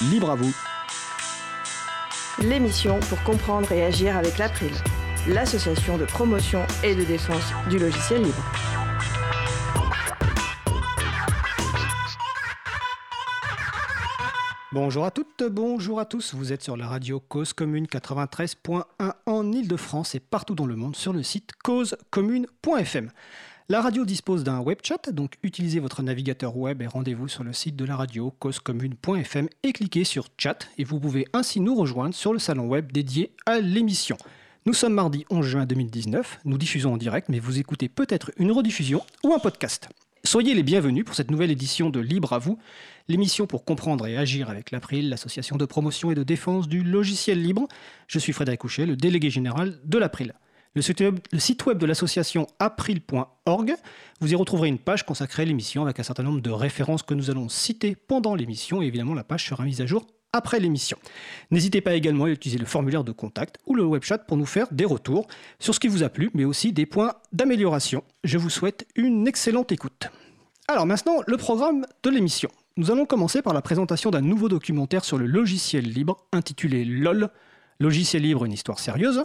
libre à vous. L'émission pour comprendre et agir avec l'April, l'association de promotion et de défense du logiciel libre. Bonjour à toutes, bonjour à tous. Vous êtes sur la radio Cause Commune 93.1 en Ile-de-France et partout dans le monde sur le site causecommune.fm. La radio dispose d'un web chat, donc utilisez votre navigateur web et rendez-vous sur le site de la radio causecommune.fm et cliquez sur chat et vous pouvez ainsi nous rejoindre sur le salon web dédié à l'émission. Nous sommes mardi 11 juin 2019, nous diffusons en direct mais vous écoutez peut-être une rediffusion ou un podcast. Soyez les bienvenus pour cette nouvelle édition de Libre à vous, l'émission pour comprendre et agir avec l'April, l'association de promotion et de défense du logiciel libre. Je suis Frédéric Couchet, le délégué général de l'April. Le site web de l'association april.org, vous y retrouverez une page consacrée à l'émission avec un certain nombre de références que nous allons citer pendant l'émission et évidemment la page sera mise à jour après l'émission. N'hésitez pas également à utiliser le formulaire de contact ou le web chat pour nous faire des retours sur ce qui vous a plu, mais aussi des points d'amélioration. Je vous souhaite une excellente écoute. Alors maintenant, le programme de l'émission. Nous allons commencer par la présentation d'un nouveau documentaire sur le logiciel libre intitulé LOL, Logiciel libre, une histoire sérieuse.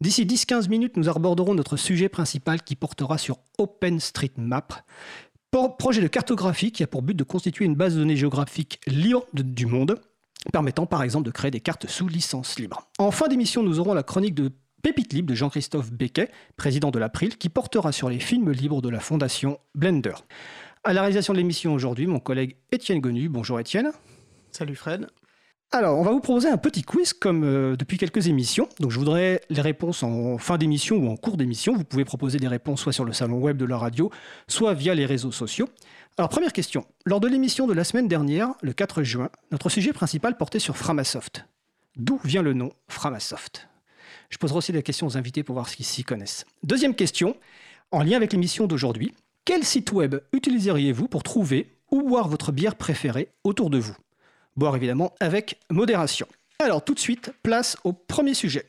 D'ici 10-15 minutes, nous aborderons notre sujet principal qui portera sur OpenStreetMap, projet de cartographie qui a pour but de constituer une base de données géographique libre du monde, permettant par exemple de créer des cartes sous licence libre. En fin d'émission, nous aurons la chronique de Pépite Libre de Jean-Christophe Becquet, président de l'April, qui portera sur les films libres de la fondation Blender. À la réalisation de l'émission aujourd'hui, mon collègue Étienne Gonu. Bonjour Étienne. Salut Fred. Alors, on va vous proposer un petit quiz comme euh, depuis quelques émissions. Donc, je voudrais les réponses en fin d'émission ou en cours d'émission. Vous pouvez proposer des réponses soit sur le salon web de la radio, soit via les réseaux sociaux. Alors, première question. Lors de l'émission de la semaine dernière, le 4 juin, notre sujet principal portait sur Framasoft. D'où vient le nom Framasoft? Je poserai aussi des questions aux invités pour voir ce qu'ils s'y connaissent. Deuxième question, en lien avec l'émission d'aujourd'hui. Quel site web utiliseriez-vous pour trouver ou boire votre bière préférée autour de vous? Boire évidemment avec modération. Alors tout de suite, place au premier sujet.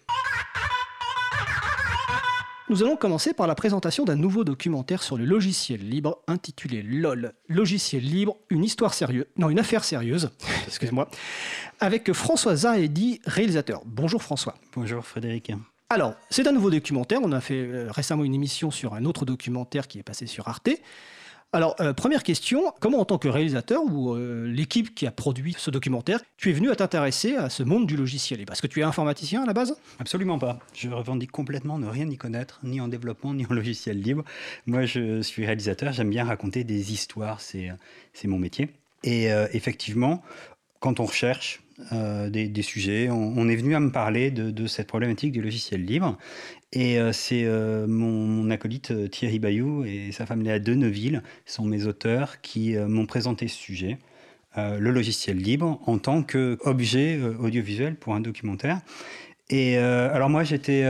Nous allons commencer par la présentation d'un nouveau documentaire sur le logiciel libre intitulé LOL. Logiciel libre, une histoire sérieuse, non, une affaire sérieuse, excusez-moi, avec François Zahedi, réalisateur. Bonjour François. Bonjour Frédéric. Alors, c'est un nouveau documentaire. On a fait euh, récemment une émission sur un autre documentaire qui est passé sur Arte. Alors, euh, première question, comment en tant que réalisateur ou euh, l'équipe qui a produit ce documentaire, tu es venu à t'intéresser à ce monde du logiciel? Parce que tu es informaticien à la base? Absolument pas. Je revendique complètement ne rien y connaître, ni en développement, ni en logiciel libre. Moi, je suis réalisateur, j'aime bien raconter des histoires, c'est mon métier. Et effectivement, quand on recherche euh, des, sujets, on, est venu à me parler de, cette problématique du logiciel libre. Et euh, c'est euh, mon, acolyte Thierry Bayou et sa femme Léa Deneville sont mes auteurs qui m'ont présenté ce sujet. le logiciel libre en tant qu'objet audiovisuel pour un documentaire. Et alors moi j'étais,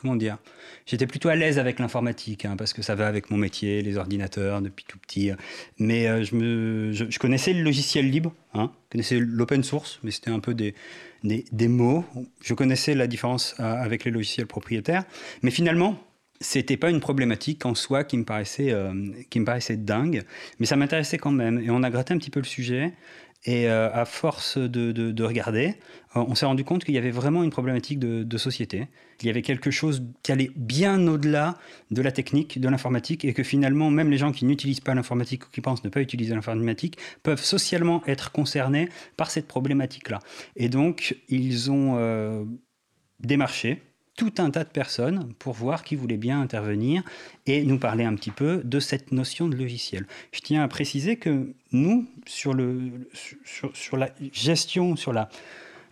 comment dire, J'étais plutôt à l'aise avec l'informatique, hein, parce que ça va avec mon métier, les ordinateurs, depuis tout petit. Mais euh, je, connaissais le logiciel libre, hein, je connaissais l'open source, mais c'était un peu des, des, mots. Je connaissais la différence euh, avec les logiciels propriétaires. Mais finalement, c'était pas une problématique en soi qui me paraissait, euh, qui me paraissait dingue, mais ça m'intéressait quand même. Et on a gratté un petit peu le sujet. Et euh, à force de, de, regarder, euh, on s'est rendu compte qu'il y avait vraiment une problématique de, de société. Il y avait quelque chose qui allait bien au-delà de la technique, de l'informatique, et que finalement, même les gens qui n'utilisent pas l'informatique ou qui pensent ne pas utiliser l'informatique peuvent socialement être concernés par cette problématique-là. Et donc, ils ont euh, démarché tout un tas de personnes pour voir qui voulait bien intervenir et nous parler un petit peu de cette notion de logiciel. Je tiens à préciser que nous, sur, le, sur, la gestion, sur la,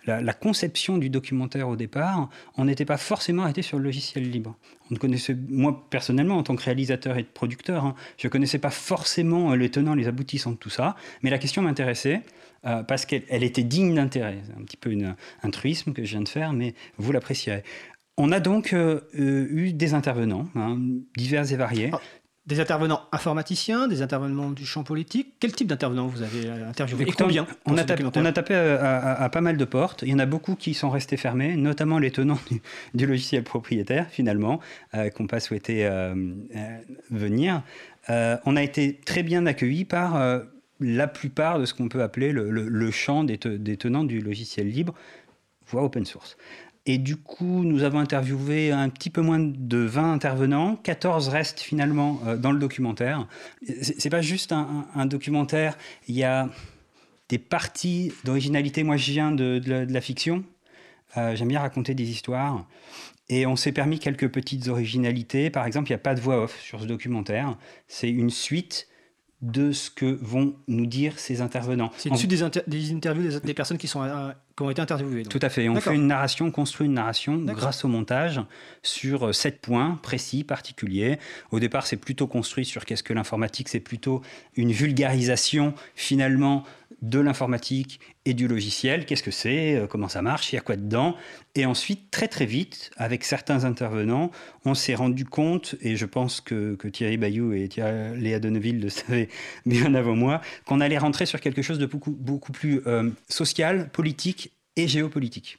la, conception du documentaire au départ, on n'était pas forcément arrêté sur le logiciel libre. On connaissait, moi personnellement, en tant que réalisateur et producteur, hein, je ne connaissais pas forcément les tenants, les aboutissants de tout ça, mais la question m'intéressait. Euh, parce qu'elle était digne d'intérêt. C'est un petit peu un truisme que je viens de faire, mais vous l'apprécierez. On a donc euh, euh, eu des intervenants, hein, divers et variés. Ah, des intervenants informaticiens, des intervenants du champ politique. Quel type d'intervenants vous avez euh, interviewé Et combien on a, tapé, on a, tapé, à, pas mal de portes. Il y en a beaucoup qui sont restés fermés, notamment les tenants du, logiciel propriétaire, finalement, qui n'ont pas souhaité venir. on a été très bien accueillis par la plupart de ce qu'on peut appeler le, champ des, tenants du logiciel libre, voire open source. Et du coup, nous avons interviewé un petit peu moins de 20 intervenants. 14 restent finalement euh, dans le documentaire. C'est pas juste un, documentaire, il y a des parties d'originalité. Moi, je viens de, la, fiction. Euh, j'aime bien raconter des histoires. Et on s'est permis quelques petites originalités. Par exemple, il n'y a pas de voix off sur ce documentaire. C'est une suite de ce que vont nous dire ces intervenants. C'est une suite des, interviews des, personnes qui, sont, euh, qui ont été interviewées. Tout à fait. On fait une narration, on construit une narration grâce au montage sur euh, sept points précis, particuliers. Au départ, c'est plutôt construit sur qu'est-ce que l'informatique, c'est plutôt une vulgarisation finalement de l'informatique et du logiciel, qu'est-ce que c'est, euh, comment ça marche, il y a quoi dedans? Et ensuite, très très vite, avec certains intervenants, on s'est rendu compte, et je pense que, Thierry Bayou et Léa Donneville le savaient bien avant moi, qu'on allait rentrer sur quelque chose de beaucoup, plus euh, social, politique et géopolitique.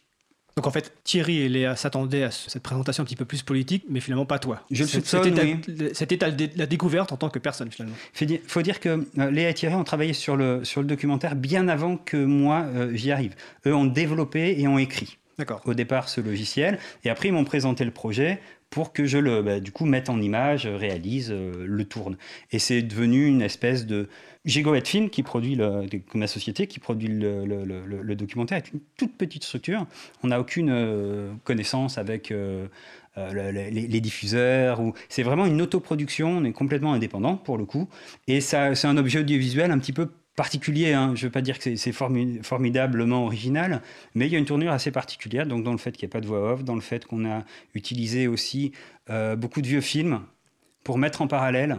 Donc en fait, Thierry et Léa s'attendaient à cette présentation un petit peu plus politique, mais finalement pas toi. Je le soupçonne, C'était la découverte en tant que personne finalement. Il faut dire que euh, Léa et Thierry ont travaillé sur le, sur le documentaire bien avant que moi euh, j'y arrive. Eux ont développé et ont écrit. Au départ, ce logiciel. Et après, ils m'ont présenté le projet pour que je le bah, du coup mette en image, réalise, euh, le tourne. Et c'est devenu une espèce de Gigoet Film qui produit le, ma société qui produit le, documentaire est une toute petite structure. On n'a aucune euh, connaissance avec euh, les, diffuseurs ou c'est vraiment une autoproduction. On est complètement indépendant pour le coup et c'est un objet audiovisuel un petit peu particulier. Hein. Je ne veux pas dire que c'est formidablement original, mais il y a une tournure assez particulière. Donc, dans le fait qu'il n'y a pas de voix off, dans le fait qu'on a utilisé aussi euh, beaucoup de vieux films pour mettre en parallèle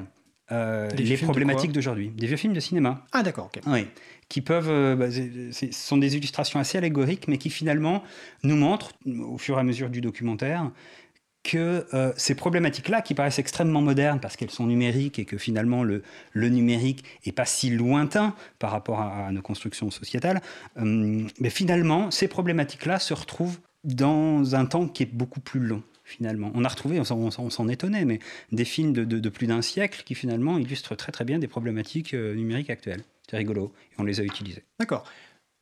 euh, les problématiques d'aujourd'hui. Des vieux films de cinéma. Ah, d'accord. Oui. Qui peuvent. Euh, bah, ce sont des illustrations assez allégoriques, mais qui finalement nous montrent, au fur et à mesure du documentaire, que euh, ces problématiques-là, qui paraissent extrêmement modernes parce qu'elles sont numériques et que finalement le, le numérique n'est pas si lointain par rapport à, nos constructions sociétales, euh, mais finalement, ces problématiques-là se retrouvent dans un temps qui est beaucoup plus long. Finalement. On a retrouvé, on s'en étonnait, mais des films de, de, plus d'un siècle qui finalement illustrent très très bien des problématiques euh, numériques actuelles. C'est rigolo, et on les a utilisés. D'accord.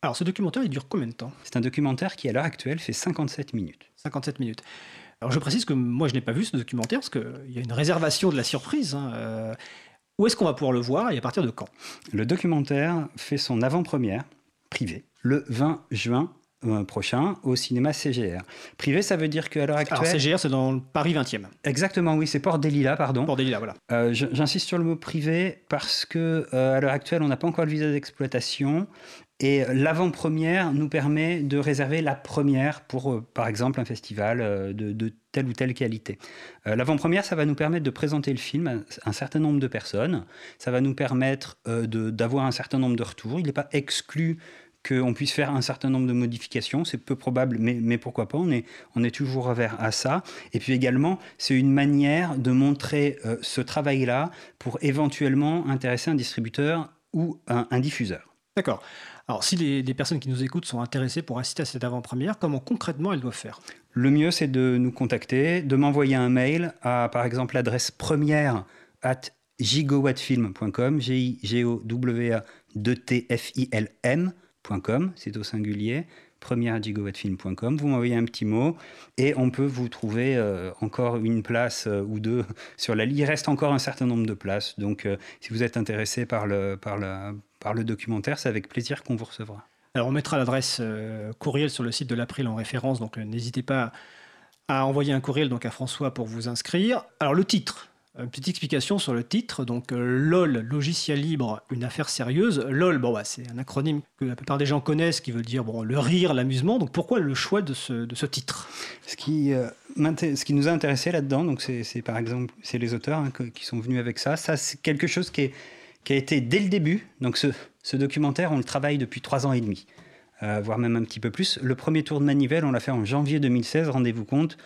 Alors ce documentaire, il dure combien de temps? C'est un documentaire qui à l'heure actuelle fait 57 minutes. 57 minutes. Alors je précise que moi je n'ai pas vu ce documentaire parce qu'il y a une réservation de la surprise. Hein, euh, où est-ce qu'on va pouvoir le voir et à partir de quand? Le documentaire fait son avant-première privée le 20 juin euh, prochain au cinéma CGR. Privé, ça veut dire qu'à l'heure actuelle. Alors CGR, c'est dans le Paris 20e. Exactement, oui, c'est Port des Lilas, pardon. Port des Lilas, voilà. Euh, J'insiste sur le mot privé parce que à l'heure actuelle, on n'a pas encore le visa d'exploitation et l'avant-première nous permet de réserver la première pour, euh, par exemple, un festival euh, de, telle ou telle qualité. Euh, l'avant-première, ça va nous permettre de présenter le film à un certain nombre de personnes. Ça va nous permettre d'avoir un certain nombre de retours. Il n'est pas exclu qu'on puisse faire un certain nombre de modifications. C'est peu probable, mais, mais, pourquoi pas, on est, on est toujours ouvert à ça. Et puis également, c'est une manière de montrer euh, ce travail-là pour éventuellement intéresser un distributeur ou un, diffuseur. D'accord. Alors, si les, personnes qui nous écoutent sont intéressées pour assister à cette avant-première, comment concrètement elles doivent faire? Le mieux, c'est de nous contacter, de m'envoyer un mail à, par exemple, l'adresse première at gigowattfilm.com, g i g o w a t f i l m c'est au singulier première gigawattfilm.com. Vous m'envoyez un petit mot et on peut vous trouver euh, encore une place euh, ou deux sur la liste. Il reste encore un certain nombre de places. Donc, euh, si vous êtes intéressé par le, par, par le documentaire, c'est avec plaisir qu'on vous recevra. Alors, on mettra l'adresse courriel sur le site de l'April en référence. Donc, n'hésitez pas à envoyer un courriel donc, à François pour vous inscrire. Alors, le titre une petite explication sur le titre. Donc, euh, LOL, logiciel libre, une affaire sérieuse. LOL, bon, bah, c'est un acronyme que la plupart des gens connaissent qui veut dire bon, le rire, l'amusement. Donc, pourquoi le choix de ce, titre? Ce qui, euh, ce qui nous a intéressé là-dedans, donc c'est par exemple c'est les auteurs hein, qui sont venus avec ça. Ça, c'est quelque chose qui a été dès le début. Donc, ce, ce documentaire, on le travaille depuis trois ans et demi. Euh, voire même un petit peu plus. Le premier tour de manivelle, on l'a fait en janvier 2016, rendez-vous compte,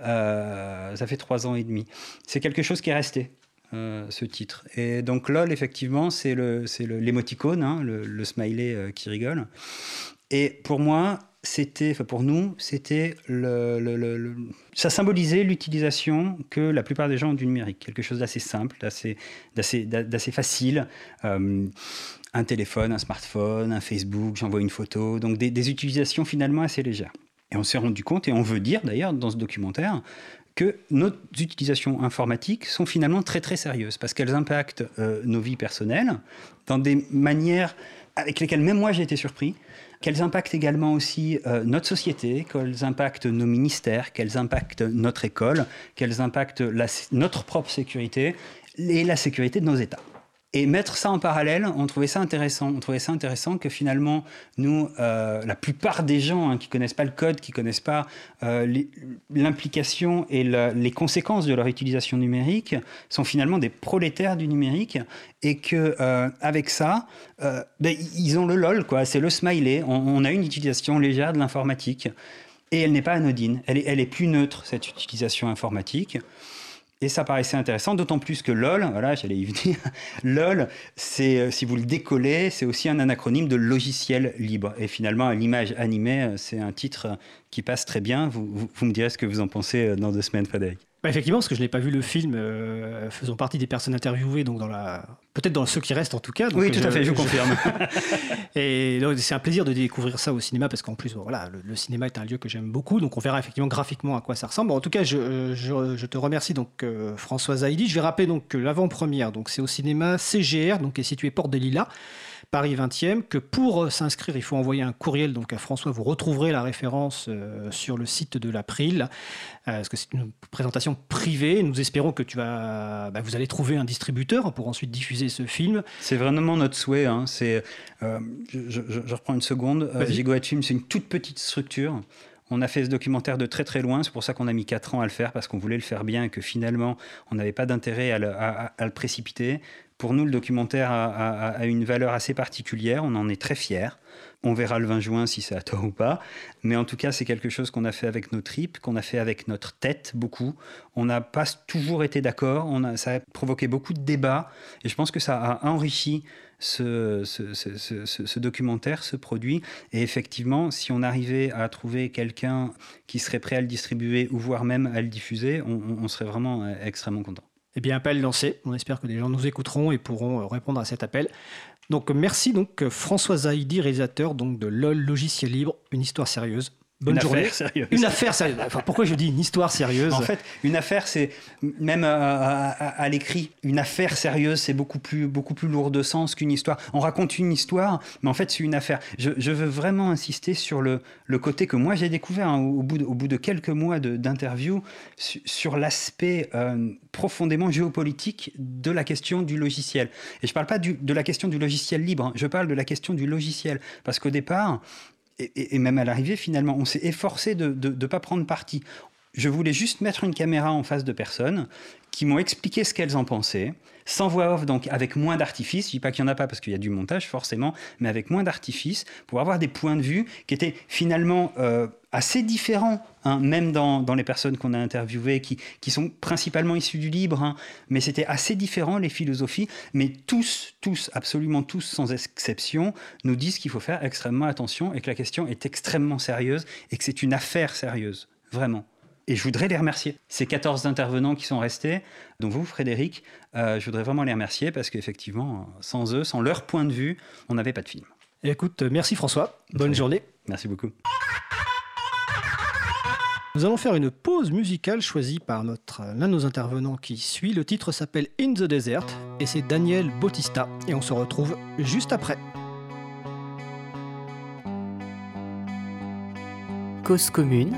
euh, ça fait trois ans et demi. C'est quelque chose qui est resté. Euh, ce titre. Et donc LOL, effectivement, c'est l'émoticône, hein, le, le, smiley qui rigole. Et pour moi, c'était, enfin pour nous, c'était le, ça symbolisait l'utilisation que la plupart des gens ont du numérique, quelque chose d'assez simple, d'assez, d'assez facile. Un téléphone, un smartphone, un Facebook, j'envoie une photo, donc des, utilisations finalement assez légères. Et on s'est rendu compte, et on veut dire d'ailleurs dans ce documentaire, que nos utilisations informatiques sont finalement très très sérieuses parce qu'elles impactent euh, nos vies personnelles dans des manières avec lesquelles même moi j'ai été surpris, qu'elles impactent également aussi euh, notre société, qu'elles impactent nos ministères, qu'elles impactent notre école, qu'elles impactent notre propre sécurité et la sécurité de nos États. Et mettre ça en parallèle, on trouvait ça intéressant. On trouvait ça intéressant que finalement, nous, euh, la plupart des gens hein, qui connaissent pas le code, qui connaissent pas euh, l'implication et les conséquences de leur utilisation numérique, sont finalement des prolétaires du numérique, et que euh, avec ça, ben, ils ont le lol, quoi. C'est le smiley. On, a une utilisation légère de l'informatique, et elle n'est pas anodine. Elle est plus neutre cette utilisation informatique. Et ça paraissait intéressant, d'autant plus que LOL, voilà, j'allais y venir, LOL, c'est, euh, si vous le décollez, c'est aussi un anacronyme de logiciel libre. Et finalement, l'image animée, euh, c'est un titre qui passe très bien. Vous, vous, vous, me direz ce que vous en pensez euh, dans deux semaines, Frédéric. Bah effectivement, parce que je n'ai pas vu le film, euh, faisant partie des personnes interviewées, donc dans la, peut-être dans ceux qui restent en tout cas. oui, tout je, à fait, je, je confirme. et c'est un plaisir de découvrir ça au cinéma, parce qu'en plus, voilà, le, le, cinéma est un lieu que j'aime beaucoup, donc on verra effectivement graphiquement à quoi ça ressemble. En tout cas, je, je te remercie donc euh, Françoise Haïdi. Je vais rappeler donc que l'avant-première, donc c'est au cinéma CGR, donc qui est situé Porte des Lilas. Paris 20e, que pour s'inscrire, il faut envoyer un courriel donc à François. Vous retrouverez la référence euh, sur le site de l'April, euh, parce que c'est une présentation privée. Nous espérons que tu vas, bah, vous allez trouver un distributeur pour ensuite diffuser ce film. C'est vraiment notre souhait. Hein. C'est, euh, je, je, je, reprends une seconde. Euh, Gigoet Film, c'est une toute petite structure. On a fait ce documentaire de très très loin, c'est pour ça qu'on a mis 4 ans à le faire, parce qu'on voulait le faire bien et que finalement, on n'avait pas d'intérêt à, à, à, le précipiter. Pour nous, le documentaire a, une valeur assez particulière, on en est très fiers. On verra le 20 juin si c'est à toi ou pas. Mais en tout cas, c'est quelque chose qu'on a fait avec nos tripes, qu'on a fait avec notre tête beaucoup. On n'a pas toujours été d'accord, ça a provoqué beaucoup de débats et je pense que ça a enrichi ce, documentaire, ce produit. Et effectivement, si on arrivait à trouver quelqu'un qui serait prêt à le distribuer ou voire même à le diffuser, on, on serait vraiment extrêmement content. Eh bien, appel lancé. On espère que des gens nous écouteront et pourront répondre à cet appel. Donc, merci donc François Zaïdi, réalisateur donc de LOL Logiciel Libre, une histoire sérieuse. Bonne une journée. Affaire sérieuse. Une affaire sérieuse. Enfin, pourquoi je dis une histoire sérieuse En fait, une affaire, c'est même à, à, à l'écrit, une affaire sérieuse, c'est beaucoup plus, beaucoup plus lourd de sens qu'une histoire. On raconte une histoire, mais en fait, c'est une affaire. Je, je, veux vraiment insister sur le, le côté que moi j'ai découvert hein, au, bout de, au bout de quelques mois d'interview sur, sur l'aspect euh, profondément géopolitique de la question du logiciel. Et je ne parle pas du, de la question du logiciel libre, hein, je parle de la question du logiciel. Parce qu'au départ, et, même à l'arrivée, finalement, on s'est efforcé de ne pas prendre parti. Je voulais juste mettre une caméra en face de personnes qui m'ont expliqué ce qu'elles en pensaient, sans voix off, donc avec moins d'artifice. Je dis pas qu'il n'y en a pas parce qu'il y a du montage, forcément, mais avec moins d'artifice, pour avoir des points de vue qui étaient finalement euh, assez différents, hein, même dans, dans, les personnes qu'on a interviewées, qui, qui, sont principalement issues du libre, hein, mais c'était assez différent les philosophies, mais tous, tous, absolument tous, sans exception, nous disent qu'il faut faire extrêmement attention et que la question est extrêmement sérieuse et que c'est une affaire sérieuse, vraiment. Et je voudrais les remercier. Ces 14 intervenants qui sont restés, dont vous, Frédéric, euh, je voudrais vraiment les remercier parce qu'effectivement, sans eux, sans leur point de vue, on n'avait pas de film. Et écoute, merci François. Bonne journée. Merci beaucoup. Nous allons faire une pause musicale choisie par notre l'un de nos intervenants qui suit. Le titre s'appelle In the Desert et c'est Daniel Bautista. Et on se retrouve juste après. Cause commune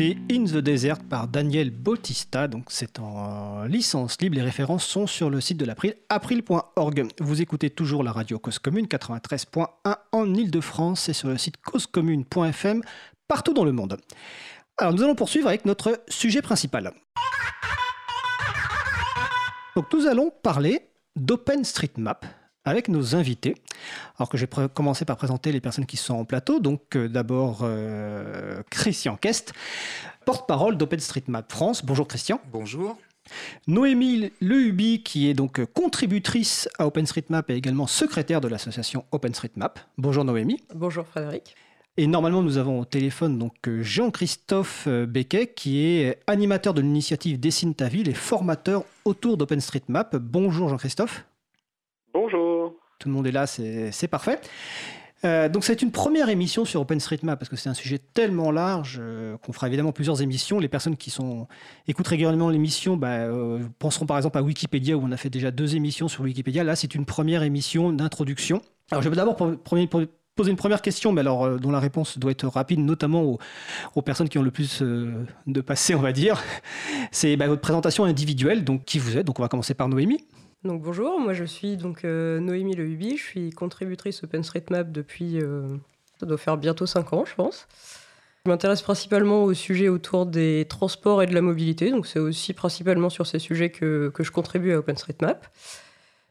In the Desert par Daniel Bautista, donc c'est en licence libre, les références sont sur le site de l'April, april.org. Vous écoutez toujours la radio Cause Commune 93.1 en Ile-de-France et sur le site causecommune.fm partout dans le monde. Alors nous allons poursuivre avec notre sujet principal. Donc nous allons parler d'OpenStreetMap, avec nos invités. Alors que je vais commencer par présenter les personnes qui sont en plateau. Donc euh, d'abord euh, Christian Kest, porte-parole d'OpenStreetMap France. Bonjour Christian. Bonjour. Noémie Lehubi, qui est donc contributrice à OpenStreetMap et également secrétaire de l'association OpenStreetMap. Bonjour Noémie. Bonjour Frédéric. Et normalement, nous avons au téléphone donc Jean-Christophe Becquet, qui est animateur de l'initiative Dessine ta ville et formateur autour d'OpenStreetMap. Bonjour Jean-Christophe. Bonjour. Tout le monde est là, c'est parfait. Euh, donc c'est une première émission sur OpenStreetMap parce que c'est un sujet tellement large euh, qu'on fera évidemment plusieurs émissions. Les personnes qui sont écoutent régulièrement l'émission bah, euh, penseront par exemple à Wikipédia où on a fait déjà deux émissions sur Wikipédia. Là c'est une première émission d'introduction. Alors je vais d'abord poser une première question, mais alors dont la réponse doit être rapide, notamment aux, personnes qui ont le plus de passé, on va dire. C'est bah, votre présentation individuelle. Donc qui vous êtes Donc on va commencer par Noémie. Donc bonjour, moi je suis donc euh, Noémie Lehubi, je suis contributrice OpenStreetMap depuis, euh, ça doit faire bientôt 5 ans je pense. Je m'intéresse principalement aux sujets autour des transports et de la mobilité, donc c'est aussi principalement sur ces sujets que, que je contribue à OpenStreetMap.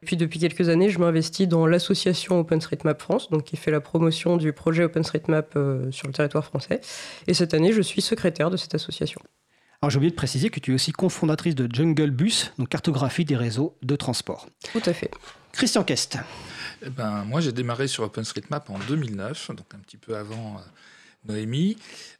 Puis depuis quelques années, je m'investis dans l'association OpenStreetMap France, donc qui fait la promotion du projet OpenStreetMap euh, sur le territoire français. Et cette année, je suis secrétaire de cette association. Alors j'ai oublié de préciser que tu es aussi cofondatrice de Jungle Bus, donc cartographie des réseaux de transport. Tout à fait. Christian Kest. Eh ben, moi j'ai démarré sur OpenStreetMap en 2009, donc un petit peu avant euh, Noémie.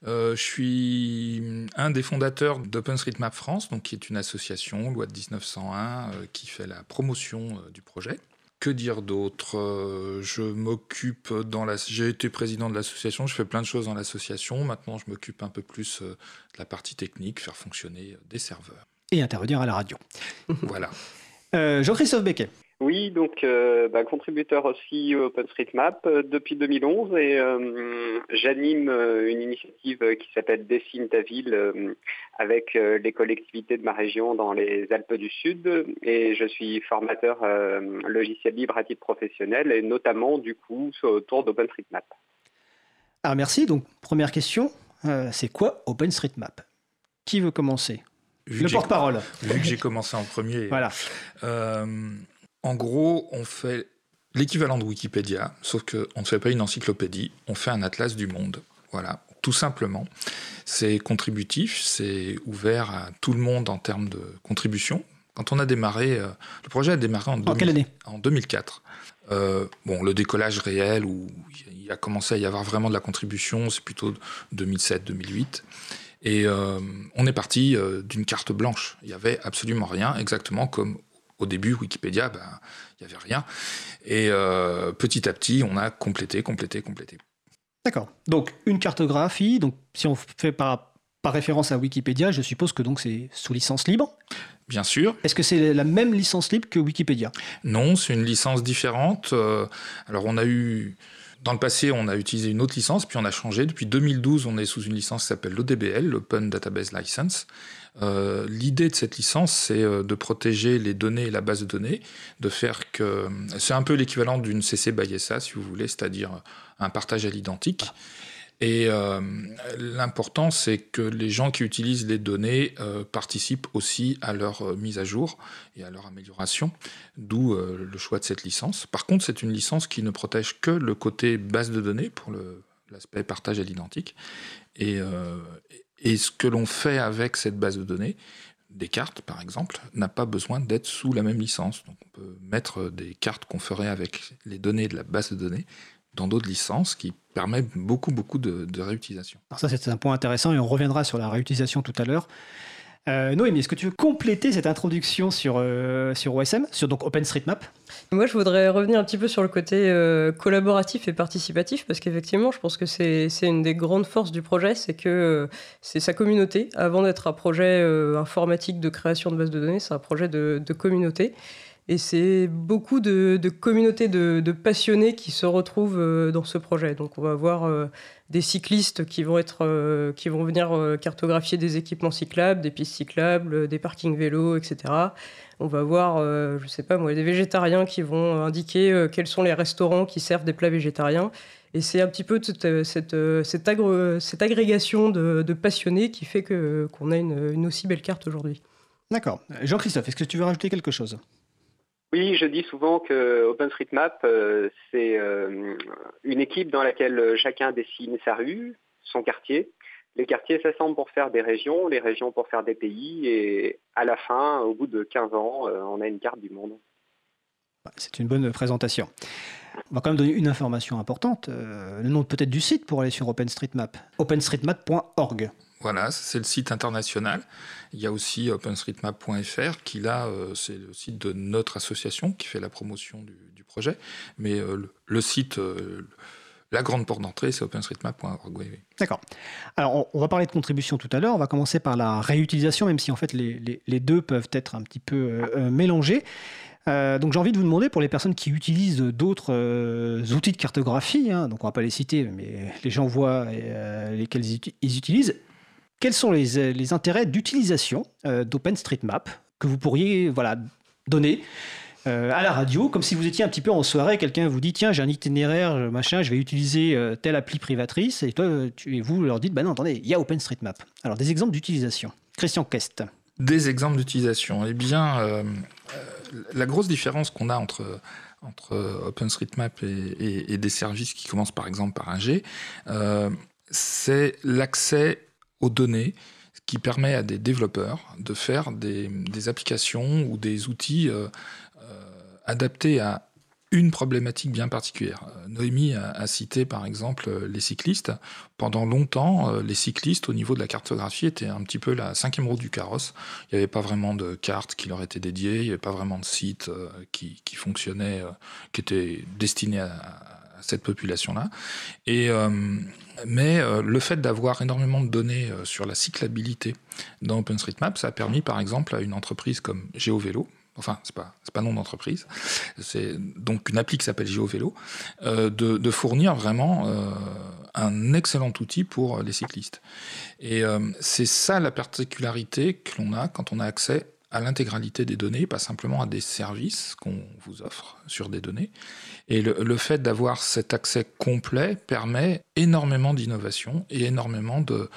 Euh, je suis un des fondateurs d'OpenStreetMap France, donc qui est une association, loi de 1901, euh, qui fait la promotion du projet. Que dire d'autre euh, Je m'occupe dans la. J'ai été président de l'association, je fais plein de choses dans l'association. Maintenant, je m'occupe un peu plus euh, de la partie technique, faire fonctionner des serveurs. Et intervenir à la radio. voilà. Euh, Jean-Christophe Becquet. Oui, donc euh, bah, contributeur aussi OpenStreetMap euh, depuis 2011 et euh, j'anime une initiative qui s'appelle Dessine ta ville avec les collectivités de ma région dans les Alpes du Sud et je suis formateur logiciel libre à titre professionnel et notamment du coup autour d'OpenStreetMap. Alors merci, donc première question, c'est quoi OpenStreetMap? Qui veut commencer? Le porte-parole. Vu que j'ai commencé en premier. Voilà. En gros, on fait l'équivalent de Wikipédia, sauf qu'on ne fait pas une encyclopédie, on fait un atlas du monde. Voilà, tout simplement. C'est contributif, c'est ouvert à tout le monde en termes de contribution. Quand on a démarré, euh, le projet a démarré en, en quelle année En 2004. Euh, bon, le décollage réel où il a commencé à y avoir vraiment de la contribution, c'est plutôt 2007-2008. Et euh, on est parti d'une carte blanche. Il n'y avait absolument rien, exactement comme au début, Wikipédia, ben, il n'y avait rien. Et euh, petit à petit, on a complété, complété, complété. D'accord. Donc, une cartographie, donc si on fait par, par référence à Wikipédia, je suppose que donc c'est sous licence libre Bien sûr. Est-ce que c'est la même licence libre que Wikipédia? Non, c'est une licence différente. Euh, alors, on a eu. Dans le passé, on a utilisé une autre licence, puis on a changé. Depuis 2012, on est sous une licence qui s'appelle l'ODBL, l'Open Database License. Euh, l'idée de cette licence, c'est euh, de protéger les données et la base de données, de faire que. C'est un peu l'équivalent d'une CC by SA, si vous voulez, c'est-à-dire un partage à l'identique. Et euh, l'important, c'est que les gens qui utilisent les données participent aussi à leur mise à jour et à leur amélioration, d'où le choix de cette licence. Par contre, c'est une licence qui ne protège que le côté base de données pour l'aspect partage à l'identique. Et, et ce que l'on fait avec cette base de données, des cartes par exemple, n'a pas besoin d'être sous la même licence. Donc on peut mettre des cartes qu'on ferait avec les données de la base de données dans d'autres licences qui permettent beaucoup beaucoup de, de réutilisation. Alors ça c'est un point intéressant et on reviendra sur la réutilisation tout à l'heure. Euh, Noémie, est-ce que tu veux compléter cette introduction sur, euh, sur OSM, sur donc OpenStreetMap? Moi, je voudrais revenir un petit peu sur le côté euh, collaboratif et participatif, parce qu'effectivement, je pense que c'est une des grandes forces du projet, c'est que c'est sa communauté. Avant d'être un projet informatique de création de bases de données, c'est un projet de, de communauté. Et c'est beaucoup de, communautés de, passionnés qui se retrouvent euh, dans ce projet. Donc on va avoir euh, des cyclistes qui vont, être, euh, qui vont venir cartographier des équipements cyclables, des pistes cyclables, des parkings vélos, etc. On va avoir, je ne sais pas moi, des végétariens qui vont indiquer quels sont les restaurants qui servent des plats végétariens. Et c'est un petit peu cette, agrégation de, passionnés qui fait qu'on a une aussi belle carte aujourd'hui. D'accord. Jean-Christophe, est-ce que tu veux rajouter quelque chose? Oui, je dis souvent que OpenStreetMap, euh, c'est euh, une équipe dans laquelle chacun dessine sa rue, son quartier. Les quartiers s'assemblent pour faire des régions, les régions pour faire des pays, et à la fin, au bout de 15 ans, euh, on a une carte du monde. C'est une bonne présentation. On va quand même donner une information importante, le nom peut-être du site pour aller sur OpenStreetMap, openstreetmap.org. Voilà, c'est le site international. Il y a aussi openstreetmap.fr qui là, euh, c'est le site de notre association qui fait la promotion du, projet. Mais euh, le, site, euh, la grande porte d'entrée, c'est openstreetmap.org. D'accord. Alors, on, va parler de contribution tout à l'heure. On va commencer par la réutilisation, même si en fait les, deux peuvent être un petit peu mélangés. donc j'ai envie de vous demander pour les personnes qui utilisent d'autres outils de cartographie, hein, donc on va pas les citer, mais les gens voient lesquels ils utilisent, quels sont les, euh, intérêts d'utilisation euh, d'OpenStreetMap que vous pourriez voilà, donner euh, à la radio, comme si vous étiez un petit peu en soirée, quelqu'un vous dit tiens j'ai un itinéraire, machin, je vais utiliser telle appli privatrice, et toi et vous leur dites bah non attendez, il y a OpenStreetMap. Alors des exemples d'utilisation. Christian Kest. Des exemples d'utilisation. Eh bien, la grosse différence qu'on a entre entre OpenStreetMap et, et, des services qui commencent par exemple par un G, c'est l'accès aux données, qui permet à des développeurs de faire des, applications ou des outils euh, euh, adaptés à une problématique bien particulière. Euh, Noémie a, cité par exemple les cyclistes. Pendant longtemps, les cyclistes au niveau de la cartographie étaient un petit peu la cinquième roue du carrosse. Il n'y avait pas vraiment de carte qui leur était dédiée, il n'y avait pas vraiment de site qui fonctionnait, qui était destiné à, cette population-là. Et euh, mais euh, le fait d'avoir énormément de données euh, sur la cyclabilité dans OpenStreetMap, ça a permis par exemple à une entreprise comme GeoVélo, enfin c'est pas pas nom d'entreprise, c'est donc une appli qui s'appelle GeoVélo, de, fournir vraiment un excellent outil pour les cyclistes. Et c'est ça la particularité que l'on a quand on a accès à l'intégralité des données, pas simplement à des services qu'on vous offre sur des données. Et le, fait d'avoir cet accès complet permet énormément d'innovation et énormément euh,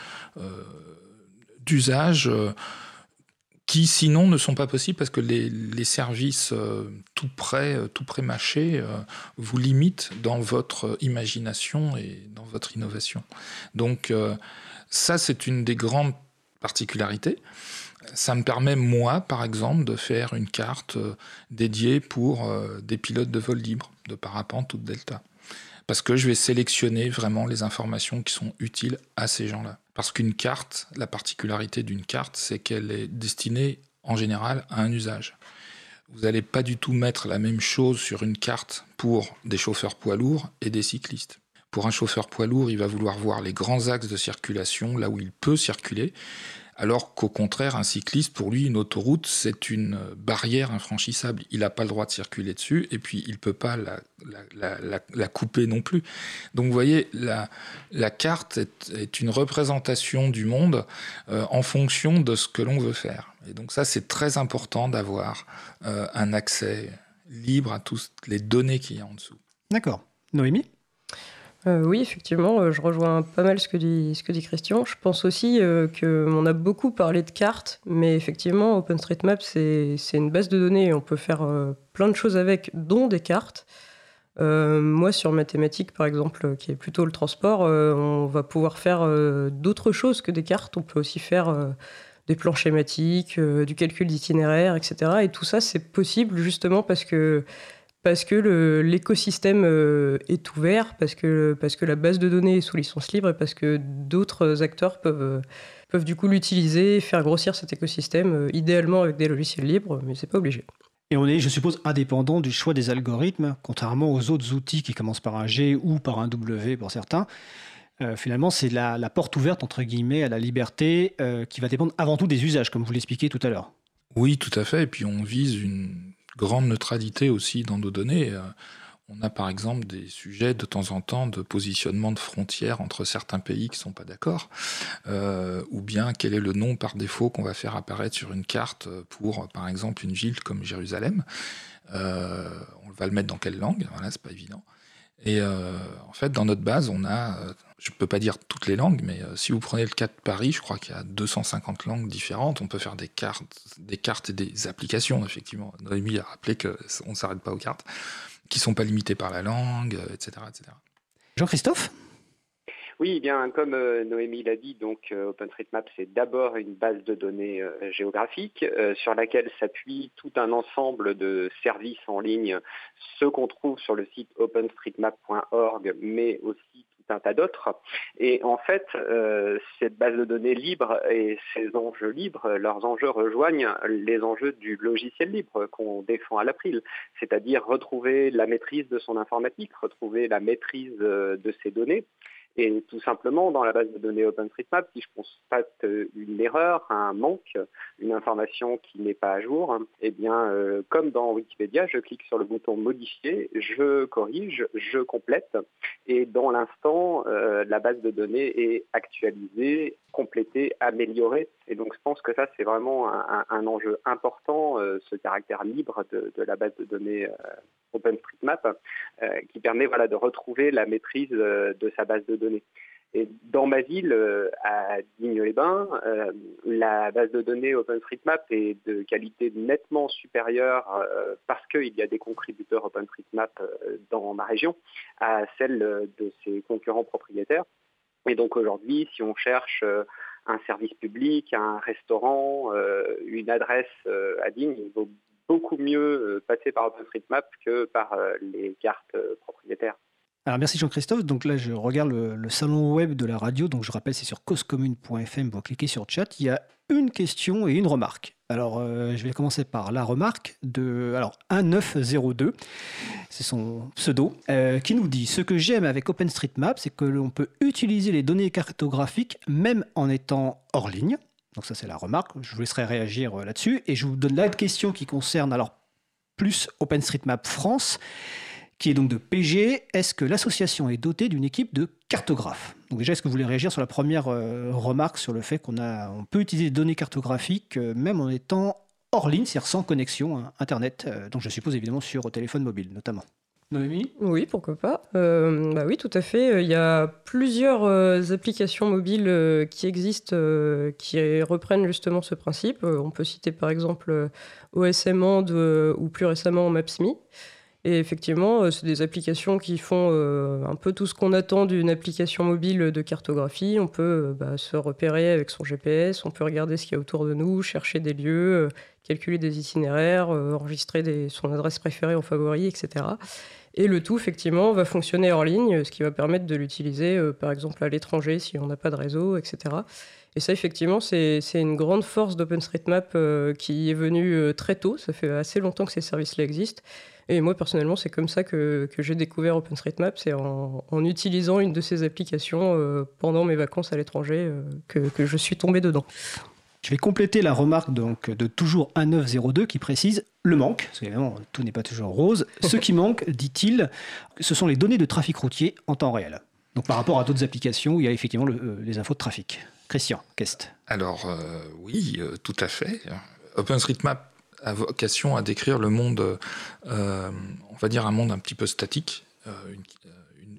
d'usages euh, qui sinon ne sont pas possibles parce que les, services euh, tout près, tout près mâchés vous limitent dans votre imagination et dans votre innovation. Donc ça, c'est une des grandes particularités ça me permet, moi, par exemple, de faire une carte euh, dédiée pour euh, des pilotes de vol libre, de parapente ou de delta. Parce que je vais sélectionner vraiment les informations qui sont utiles à ces gens-là. Parce qu'une carte, la particularité d'une carte, c'est qu'elle est destinée en général à un usage. Vous n'allez pas du tout mettre la même chose sur une carte pour des chauffeurs poids lourds et des cyclistes. Pour un chauffeur poids lourd, il va vouloir voir les grands axes de circulation, là où il peut circuler alors qu'au contraire, un cycliste, pour lui, une autoroute, c'est une barrière infranchissable. Il n'a pas le droit de circuler dessus, et puis il ne peut pas la, couper non plus. Donc vous voyez, la, carte est, une représentation du monde euh, en fonction de ce que l'on veut faire. Et donc ça, c'est très important d'avoir euh, un accès libre à toutes les données qu'il y a en dessous. D'accord. Noémie? Euh, oui, effectivement, euh, je rejoins pas mal ce que dit, Christian. Je pense aussi euh, qu'on a beaucoup parlé de cartes, mais effectivement, OpenStreetMap, c'est une base de données et on peut faire plein de choses avec, dont des cartes. moi, sur mathématiques, par exemple, qui est plutôt le transport, on va pouvoir faire d'autres choses que des cartes. On peut aussi faire des plans schématiques, du calcul d'itinéraire, etc. Et tout ça, c'est possible justement parce que parce que l'écosystème euh, est ouvert, parce que, parce que la base de données est sous licence libre et parce que d'autres acteurs peuvent, euh, peuvent du coup l'utiliser, faire grossir cet écosystème, euh, idéalement avec des logiciels libres, mais c'est pas obligé. Et on est, je suppose, indépendant du choix des algorithmes, contrairement aux autres outils qui commencent par un G ou par un W pour certains. finalement, c'est la, la, porte ouverte, entre guillemets, à la liberté qui va dépendre avant tout des usages, comme vous l'expliquiez tout à l'heure. Oui, tout à fait. Et puis on vise une grande neutralité aussi dans nos données. On a par exemple des sujets de temps en temps de positionnement de frontières entre certains pays qui ne sont pas d'accord, euh, ou bien quel est le nom par défaut qu'on va faire apparaître sur une carte pour par exemple une ville comme Jérusalem. Euh, on va le mettre dans quelle langue? Voilà, c'est pas évident. Et euh, en fait, dans notre base, on a, je ne peux pas dire toutes les langues, mais si vous prenez le cas de Paris, je crois qu'il y a 250 langues différentes. On peut faire des cartes, des cartes et des applications, effectivement. Noémie a rappelé qu'on ne s'arrête pas aux cartes qui ne sont pas limités par la langue, etc. Euh, etc. Jean-Christophe? Oui, bien comme euh, Noémie l'a dit, donc euh, OpenStreetMap c'est d'abord une base de données géographiques sur laquelle s'appuie tout un ensemble de services en ligne, ceux qu'on trouve sur le site openstreetmap.org, mais aussi un tas d'autres. Et en fait, euh, cette base de données libre et ces enjeux libres, leurs enjeux rejoignent les enjeux du logiciel libre qu'on défend à l'April, c'est-à-dire retrouver la maîtrise de son informatique, retrouver la maîtrise euh, de ses données et tout simplement, dans la base de données OpenStreetMap, si je constate euh, une erreur, un manque, une information qui n'est pas à jour, eh bien, euh, comme dans Wikipédia, je clique sur le bouton modifier, je corrige, je complète, et dans l'instant, euh, la base de données est actualisée, complétée, améliorée. Et donc, je pense que ça, c'est vraiment un, enjeu important, ce caractère libre de, la base de données OpenStreetMap, qui permet voilà, de retrouver la maîtrise de sa base de données dans ma ville, euh, à Digne-les-Bains, euh, la base de données OpenStreetMap est de qualité nettement supérieure euh, parce qu'il y a des contributeurs OpenStreetMap dans ma région à celle de ses concurrents propriétaires. Et donc aujourd'hui, si on cherche un service public, un restaurant, une adresse à Digne, il vaut beaucoup mieux passer par OpenStreetMap que par les cartes propriétaires. Alors merci Jean-Christophe. Donc là, je regarde le, salon web de la radio. Donc je rappelle, c'est sur causecommune.fm. Vous cliquez sur chat. Il y a une question et une remarque. Alors euh, je vais commencer par la remarque de alors 1902. C'est son pseudo euh, qui nous dit ce que j'aime avec OpenStreetMap, c'est que l'on peut utiliser les données cartographiques même en étant hors ligne. Donc ça c'est la remarque. Je vous laisserai réagir euh, là-dessus et je vous donne la question qui concerne alors plus OpenStreetMap France qui est donc de PG. Est-ce que l'association est dotée d'une équipe de cartographes? Donc déjà, est-ce que vous voulez réagir sur la première euh, remarque sur le fait qu'on a, on peut utiliser des données cartographiques euh, même en étant hors ligne, c'est-à-dire sans connexion hein, Internet, euh, donc je suppose évidemment sur téléphone mobile notamment? Noémie? Oui, pourquoi pas. bah oui, tout à fait. Il y a plusieurs applications mobiles qui existent, qui reprennent justement ce principe. on peut citer par exemple OSM End ou plus récemment Maps.me. Et effectivement, euh, c'est des applications qui font euh, un peu tout ce qu'on attend d'une application mobile de cartographie. On peut euh, bah, se repérer avec son GPS, on peut regarder ce qu'il y a autour de nous, chercher des lieux, calculer des itinéraires, enregistrer son adresse préférée en favori, etc. Et le tout, effectivement, va fonctionner hors ligne, ce qui va permettre de l'utiliser, par exemple, à l'étranger si on n'a pas de réseau, etc. Et ça, effectivement, c'est une grande force d'OpenStreetMap qui est venue très tôt. Ça fait assez longtemps que ces services-là existent. Et moi, personnellement, c'est comme ça que, que j'ai découvert OpenStreetMap, c'est en, en, utilisant une de ces applications euh, pendant mes vacances à l'étranger euh, que, que, je suis tombé dedans. Je vais compléter la remarque donc, de toujours 1902 qui précise le manque, parce qu'évidemment tout n'est pas toujours rose. Ce qui manque, dit-il, ce sont les données de trafic routier en temps réel. Donc par rapport à d'autres applications où il y a effectivement euh, les infos de trafic. Christian, qu'est-ce Alors oui, tout à fait. OpenStreetMap a vocation à décrire le monde, euh, on va dire un monde un petit peu statique, euh,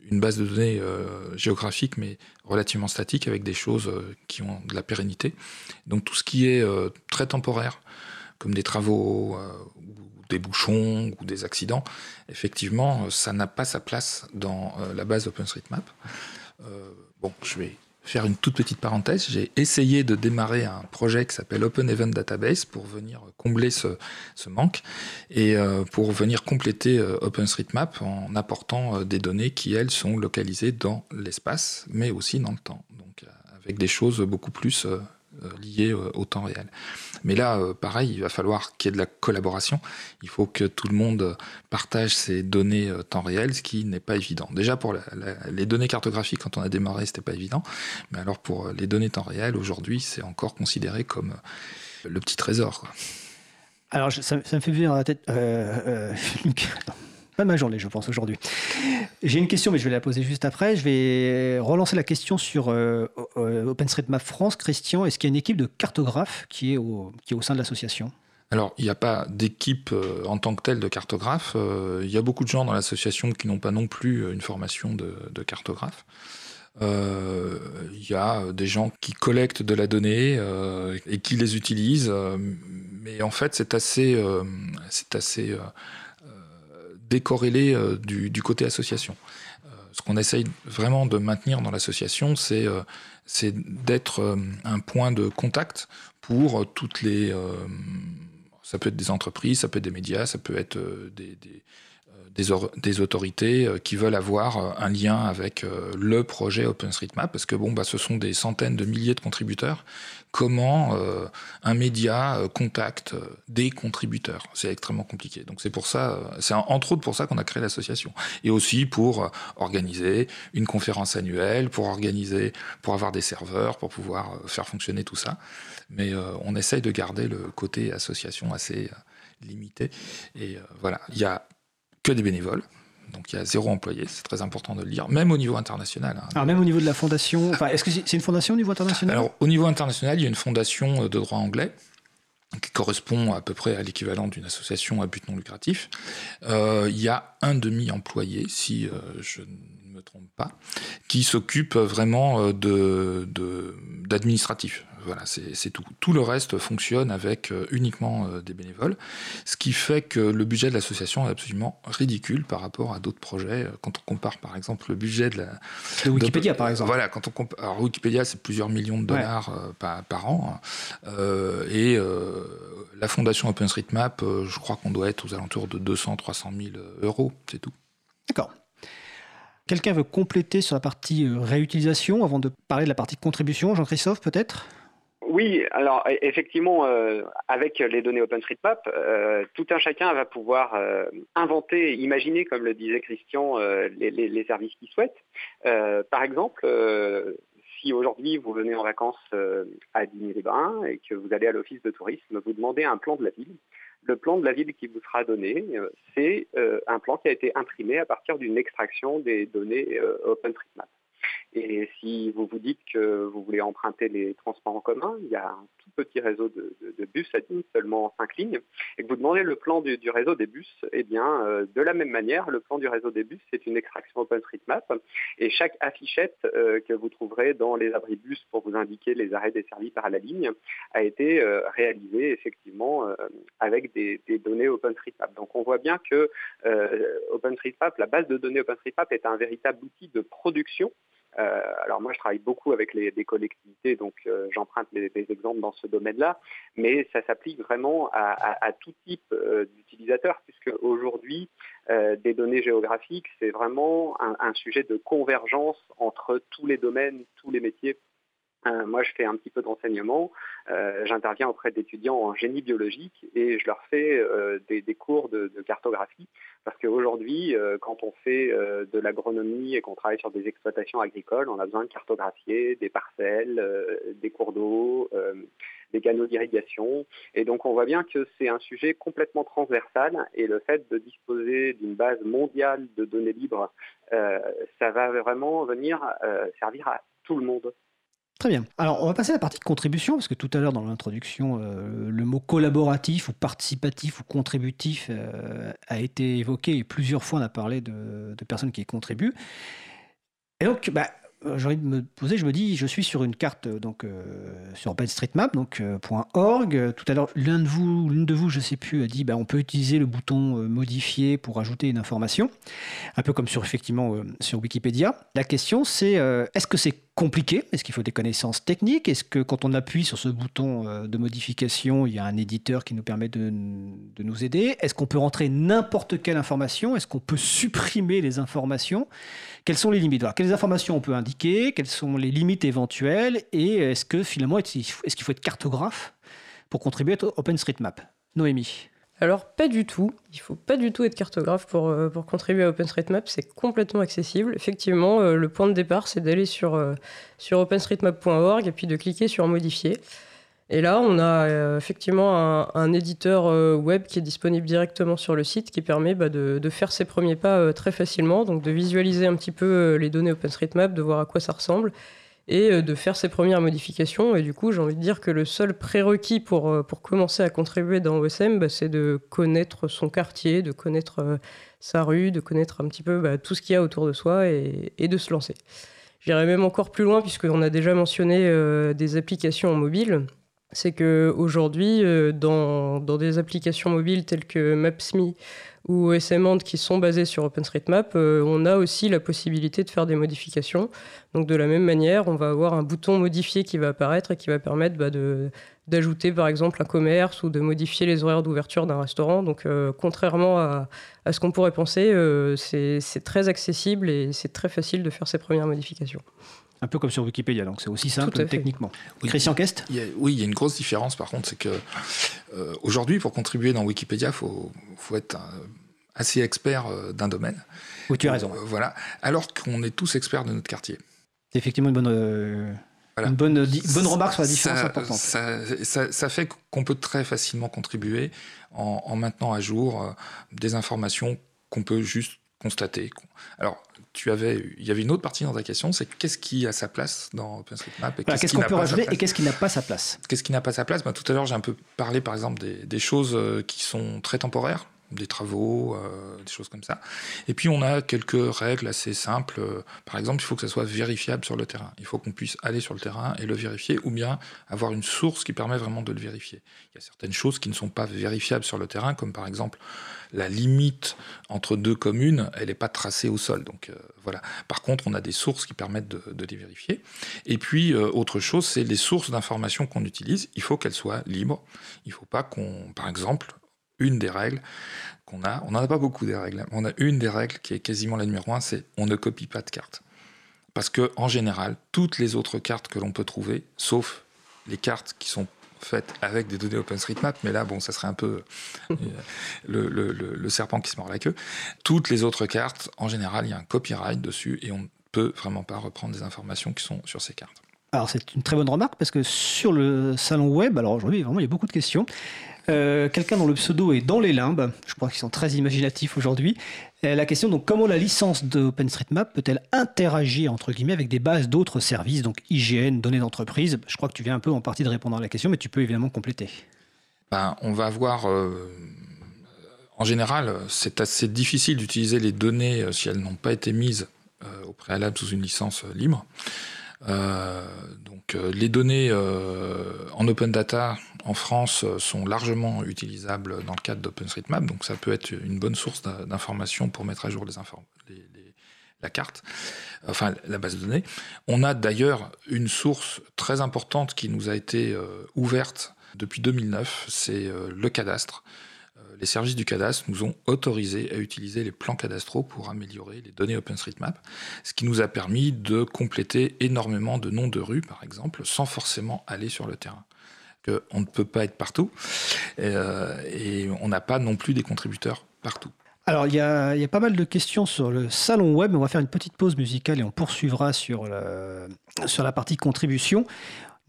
une, base de données euh, géographique mais relativement statique avec des choses qui ont de la pérennité. Donc tout ce qui est très temporaire, comme des travaux ou des bouchons ou des accidents, effectivement, ça n'a pas sa place dans la base OpenStreetMap. bon, je vais faire une toute petite parenthèse, j'ai essayé de démarrer un projet qui s'appelle Open Event Database pour venir combler ce, manque et euh, pour venir compléter euh, OpenStreetMap en apportant euh, des données qui, elles, sont localisées dans l'espace, mais aussi dans le temps. Donc, avec des choses beaucoup plus euh, liées euh, au temps réel. Mais là, euh, pareil, il va falloir qu'il y ait de la collaboration. Il faut que tout le monde partage ses données temps réel, ce qui n'est pas évident. Déjà pour les données cartographiques, quand on a démarré, c'était pas évident. Mais alors pour les données temps réel, aujourd'hui, c'est encore considéré comme le petit trésor. Alors, ça, me fait venir à la tête. Euh, pas ma journée, je pense, aujourd'hui. J'ai une question, mais je vais la poser juste après. Je vais relancer la question sur OpenStreetMap France. Christian, est-ce qu'il y a une équipe de cartographes qui est au, qui est au sein de l'association? Alors, il n'y a pas d'équipe euh, en tant que telle de cartographes. Euh, il y a beaucoup de gens dans l'association qui n'ont pas non plus euh, une formation de, cartographe. Il y a des gens qui collectent de la donnée et qui les utilisent, mais en fait, c'est assez, c'est assez décorrélé du, du, côté association. ce qu'on essaye vraiment de maintenir dans l'association, c'est c'est d'être un point de contact pour toutes les ça peut être des entreprises, ça peut être des médias, ça peut être euh, des, euh, des, autorités euh, qui veulent avoir un lien avec le projet OpenStreetMap, parce que bon, bah, ce sont des centaines de milliers de contributeurs. Comment un média contacte des contributeurs C'est extrêmement compliqué. Donc c'est pour ça, c'est entre autres pour ça qu'on a créé l'association, et aussi pour organiser une conférence annuelle, pour organiser, pour avoir des serveurs, pour pouvoir faire fonctionner tout ça mais euh, on essaye de garder le côté association assez euh, limité. Et euh, voilà, il n'y a que des bénévoles. Donc il y a zéro employé, c'est très important de le dire, même au niveau international. Hein. Alors même au niveau de la fondation, est-ce que c'est une fondation au niveau international? Alors au niveau international, il y a une fondation de droit anglais qui correspond à peu près à l'équivalent d'une association à but non lucratif. il y a un demi-employé, si je ne me trompe pas, qui s'occupe vraiment de d'administratif. Voilà, c'est tout. Tout le reste fonctionne avec euh, uniquement euh, des bénévoles, ce qui fait que le budget de l'association est absolument ridicule par rapport à d'autres projets. Euh, quand on compare par exemple le budget de, la, Wikipédia, par exemple. Voilà, quand on compare, alors, Wikipédia, c'est plusieurs millions de dollars par, an, hein. et la fondation OpenStreetMap, je crois qu'on doit être aux alentours de 200-300 000 euros, c'est tout. D'accord. Quelqu'un veut compléter sur la partie réutilisation avant de parler de la partie contribution Jean-Christophe, peut-être? Oui, alors e-, effectivement, euh, avec les données OpenStreetMap, euh, tout un chacun va pouvoir euh, inventer, imaginer, comme le disait Christian, les, services qu'il souhaite. par exemple, si aujourd'hui vous venez en vacances à Digne-les-Bains et que vous allez à l'office de tourisme, vous demandez un plan de la ville. Le plan de la ville qui vous sera donné, c'est un plan qui a été imprimé à partir d'une extraction des données OpenStreetMap. Et si vous vous dites que vous voulez emprunter les transports en commun, il y a un tout petit réseau de, bus à Digne, seulement 5 lignes, et que vous demandez le plan du, réseau des bus, eh bien, euh, de la même manière, le plan du réseau des bus, c'est une extraction OpenStreetMap, et chaque affichette euh, que vous trouverez dans les abris bus pour vous indiquer les arrêts desservis par la ligne a été euh, réalisée effectivement avec des, des, données OpenStreetMap. Donc on voit bien que OpenStreetMap, la base de données OpenStreetMap est un véritable outil de production euh, alors moi, je travaille beaucoup avec les, collectivités, donc euh, j'emprunte des exemples dans ce domaine-là, mais ça s'applique vraiment à, tout type euh, d'utilisateurs, puisque aujourd'hui, des données géographiques, c'est vraiment un, sujet de convergence entre tous les domaines, tous les métiers moi, je fais un petit peu d'enseignement. Euh, j'interviens auprès d'étudiants en génie biologique et je leur fais euh, des, cours de, cartographie parce qu'aujourd'hui, quand on fait de l'agronomie et qu'on travaille sur des exploitations agricoles, on a besoin de cartographier des parcelles, des cours d'eau, des canaux d'irrigation. Et donc, on voit bien que c'est un sujet complètement transversal et le fait de disposer d'une base mondiale de données libres, ça va vraiment venir servir à tout le monde. Très bien. Alors, on va passer à la partie contribution, parce que tout à l'heure, dans l'introduction, euh, le mot collaboratif ou participatif ou contributif euh, a été évoqué et plusieurs fois on a parlé de, personnes qui contribuent. Et donc, bah, euh, j'ai envie de me poser, je me dis, je suis sur une carte donc sur OpenStreetMap, donc .org. Tout à l'heure, l'un de vous, l'une de vous, je sais plus, a dit, bah, on peut utiliser le bouton modifier pour ajouter une information, un peu comme sur effectivement sur Wikipédia. La question, c'est, est-ce que c'est compliqué. Est-ce qu'il faut des connaissances techniques? Est-ce que quand on appuie sur ce bouton euh, de modification, il y a un éditeur qui nous permet de, nous aider? Est-ce qu'on peut rentrer n'importe quelle information? Est-ce qu'on peut supprimer les informations? Quelles sont les limites? Quelles informations on peut indiquer? Quelles sont les limites éventuelles? Et est-ce que finalement, est-ce qu'il faut être cartographe pour contribuer à OpenStreetMap Noémie alors pas du tout, il faut pas du tout être cartographe pour, euh, contribuer à OpenStreetMap, c'est complètement accessible. Effectivement, euh, le point de départ c'est d'aller sur, euh, openstreetmap.org et puis de cliquer sur modifier. Et là, on a effectivement un, éditeur web qui est disponible directement sur le site qui permet bah, de, faire ses premiers pas très facilement, donc de visualiser un petit peu les données OpenStreetMap, de voir à quoi ça ressemble et de faire ses premières modifications. Et du coup, j'ai envie de dire que le seul prérequis pour, pour commencer à contribuer dans OSM, bah, c'est de connaître son quartier, de connaître sa rue, de connaître un petit peu bah, tout ce qu'il y a autour de soi et, de se lancer. J'irai même encore plus loin puisqu'on a déjà mentionné des applications mobile c'est qu'aujourd'hui, euh, dans, dans des applications mobiles telles que Maps.me ou SMAnd qui sont basées sur OpenStreetMap, euh, on a aussi la possibilité de faire des modifications. Donc de la même manière, on va avoir un bouton modifié qui va apparaître et qui va permettre bah, d'ajouter par exemple un commerce ou de modifier les horaires d'ouverture d'un restaurant. Donc euh, contrairement à, à ce qu'on pourrait penser, c'est très accessible et c'est très facile de faire ces premières modifications. Un peu comme sur Wikipédia, donc c'est aussi simple techniquement. Christian Kest Oui, il y a une grosse différence par contre, c'est que euh, aujourd'hui, pour contribuer dans Wikipédia, il faut, faut, être euh, assez expert euh, d'un domaine. Oui, tu as raison. voilà. Alors qu'on est tous experts de notre quartier. C'est effectivement une bonne. Une bonne, bonne remarque sur la différence importante. Ça, ça, fait qu'on peut très facilement contribuer en, en maintenant à jour des informations qu'on peut juste constater. Alors, tu avais, il y avait une autre partie dans ta question, c'est qu'est-ce qui a sa place dans OpenStreetMap et Qu'est-ce qu'on peut rajouter et qu'est-ce qui n'a pas sa place? Qu'est-ce qui n'a pas sa place? Ben, Tout à l'heure, j'ai un peu parlé, par exemple, des, des choses euh, qui sont très temporaires des travaux, euh, des choses comme ça. Et puis on a quelques règles assez simples. Par exemple, il faut que ça soit vérifiable sur le terrain. Il faut qu'on puisse aller sur le terrain et le vérifier, ou bien avoir une source qui permet vraiment de le vérifier. Il y a certaines choses qui ne sont pas vérifiables sur le terrain, comme par exemple la limite entre deux communes, elle n'est pas tracée au sol. Donc euh, voilà. Par contre, on a des sources qui permettent de, les vérifier. Et puis euh, autre chose, c'est les sources d'informations qu'on utilise. Il faut qu'elles soient libres. Il ne faut pas qu'on, par exemple, une des règles qu'on a. On n'en a pas beaucoup des règles. On a une des règles qui est quasiment la numéro un, c'est on ne copie pas de cartes. Parce que en général, toutes les autres cartes que l'on peut trouver, sauf les cartes qui sont faites avec des données OpenStreetMap, mais là, bon, ça serait un peu euh, le, le, serpent qui se mord la queue. Toutes les autres cartes, en général, il y a un copyright dessus et on ne peut vraiment pas reprendre des informations qui sont sur ces cartes. Alors c'est une très bonne remarque parce que sur le salon web, alors aujourd'hui vraiment il y a beaucoup de questions. Euh, quelqu'un dont le pseudo est dans les limbes, je crois qu'ils sont très imaginatifs aujourd'hui. Euh, la question donc comment la licence d'OpenStreetMap peut-elle interagir entre guillemets avec des bases d'autres services, donc IGN, données d'entreprise? Je crois que tu viens un peu en partie de répondre à la question, mais tu peux évidemment compléter. Ben, on va avoir euh, en général, c'est assez difficile d'utiliser les données si elles n'ont pas été mises au préalable sous une licence libre. Donc les données en open data en France euh, sont largement utilisables dans le cadre d'OpenStreetMap, donc ça peut être une bonne source d'informations pour mettre à jour la carte, enfin la base de données. On a d'ailleurs une source très importante qui nous a été euh, ouverte depuis 2009, c'est euh, le cadastre. Les services du cadastre nous ont autorisé à utiliser les plans cadastraux pour améliorer les données OpenStreetMap, ce qui nous a permis de compléter énormément de noms de rues, par exemple, sans forcément aller sur le terrain on ne peut pas être partout euh, et on n'a pas non plus des contributeurs partout. Alors, il y, a, pas mal de questions sur le salon web. On va faire une petite pause musicale et on poursuivra sur, sur la partie contribution.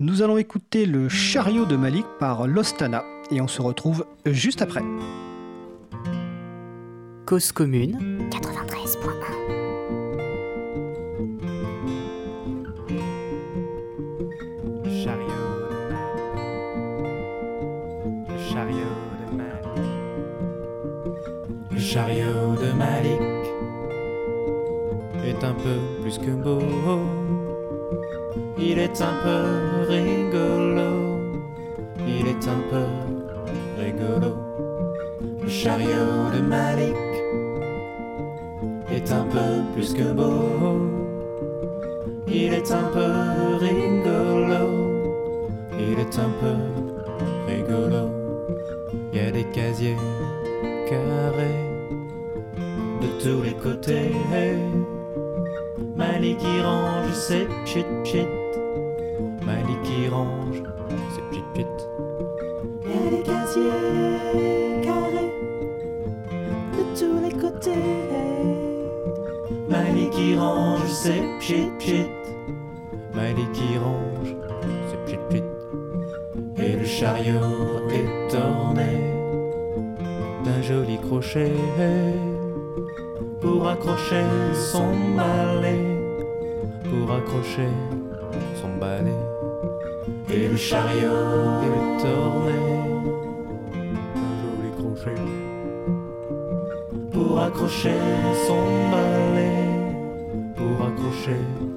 Nous allons écouter le chariot de Malik par Lostana et on se retrouve juste après. Cause commune 93.1 chariot de Malik est un peu plus que beau. Il est un peu rigolo. Il est un peu rigolo. Le chariot de Malik est un peu plus que beau. Il est un peu rigolo. Il est un peu rigolo. Il y a des casiers carrés tous les côtés. Malik qui range ses pchit pchit. Malik qui range range ses pchit pchit. Malik qui range ses pchit pchit. Et chariot est orné d'un joli crochet pour accrocher son balai, pour accrocher son balai. Et le chariot est orné d'un joli crochet pour accrocher son balai, pour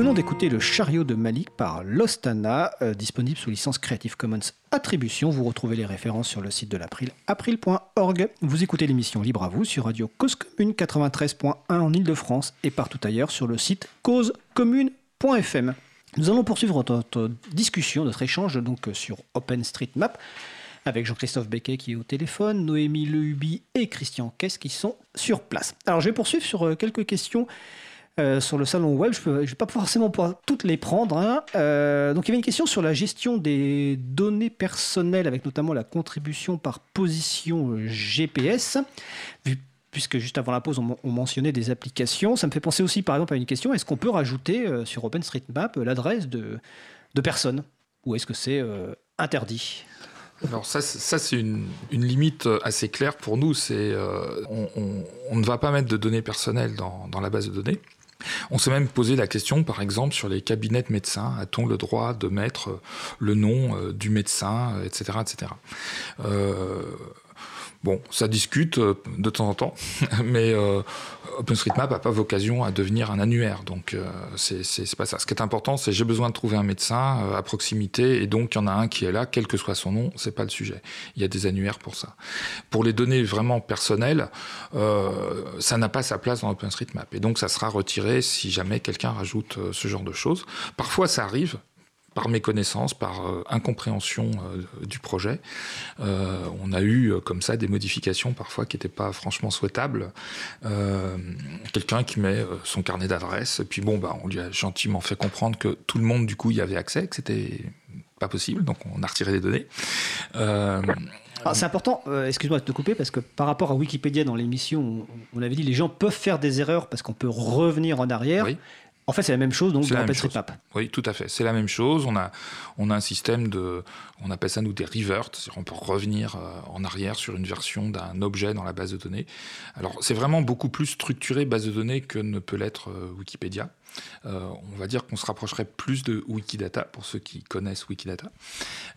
venons d'écouter Le chariot de Malik par Lostana, euh, disponible sous licence Creative Commons Attribution. Vous retrouvez les références sur le site de l'April, april.org. Vous écoutez l'émission Libre à vous sur Radio Cause Commune 93.1 en Ile-de-France et partout ailleurs sur le site causecommune.fm. Nous allons poursuivre notre discussion, notre échange donc sur OpenStreetMap avec Jean-Christophe Becquet qui est au téléphone, Noémie Lehubi et Christian Kess qui sont sur place. Alors je vais poursuivre sur euh, quelques questions euh, sur le salon web. Je ne vais pas forcément pouvoir toutes les prendre. hein. Euh, donc il y avait une question sur la gestion des données personnelles, avec notamment la contribution par position euh, GPS. Puisque juste avant la pause, on, men- on mentionnait des applications. Ça me fait penser aussi, par exemple, à une question est-ce qu'on peut rajouter sur OpenStreetMap l'adresse de, de personnes? Ou est-ce que c'est interdit? Alors ça, ça c'est une, une limite assez claire pour nous. C'est on, on- on ne va pas mettre de données personnelles dans, dans la base de données. On s'est même posé la question, par exemple, sur les cabinets de médecins. A-t-on le droit de mettre le nom euh, du médecin, etc., etc. Euh, Bon, ça discute euh, de temps en temps, mais euh, OpenStreetMap n'a pas vocation à devenir un annuaire, donc euh, c'est pas ça. Ce qui est important, c'est j'ai besoin de trouver un médecin euh, à proximité, et donc il y en a un qui est là, quel que soit son nom, c'est pas le sujet. Il y a des annuaires pour ça. Pour les données vraiment personnelles, ça n'a pas sa place dans OpenStreetMap, et donc ça sera retiré si jamais quelqu'un rajoute ce genre de choses. Parfois, ça arrive par méconnaissance, par euh, incompréhension euh, du projet. Euh, on a eu comme ça des modifications parfois qui n'étaient pas franchement souhaitables. Quelqu'un qui met son carnet d'adresse, et puis bon, bah, on lui a gentiment fait comprendre que tout le monde du coup y avait accès, que c'était pas possible, donc on a retiré les données. Alors, c'est important, excuse-moi de te couper, parce que par rapport à Wikipédia dans l'émission, on, on avait dit les gens peuvent faire des erreurs parce qu'on peut revenir en arrière. Oui. En fait, c'est la même chose donc dans même OpenStreetMap. Oui, tout à fait. C'est la même chose. On a, on a un système de, on appelle ça nous des reverts, c'est-à-dire on peut revenir euh, en arrière sur une version d'un objet dans la base de données. Alors c'est vraiment beaucoup plus structuré base de données que ne peut l'être euh, Wikipédia. Euh, on va dire qu'on se rapprocherait plus de Wikidata pour ceux qui connaissent Wikidata.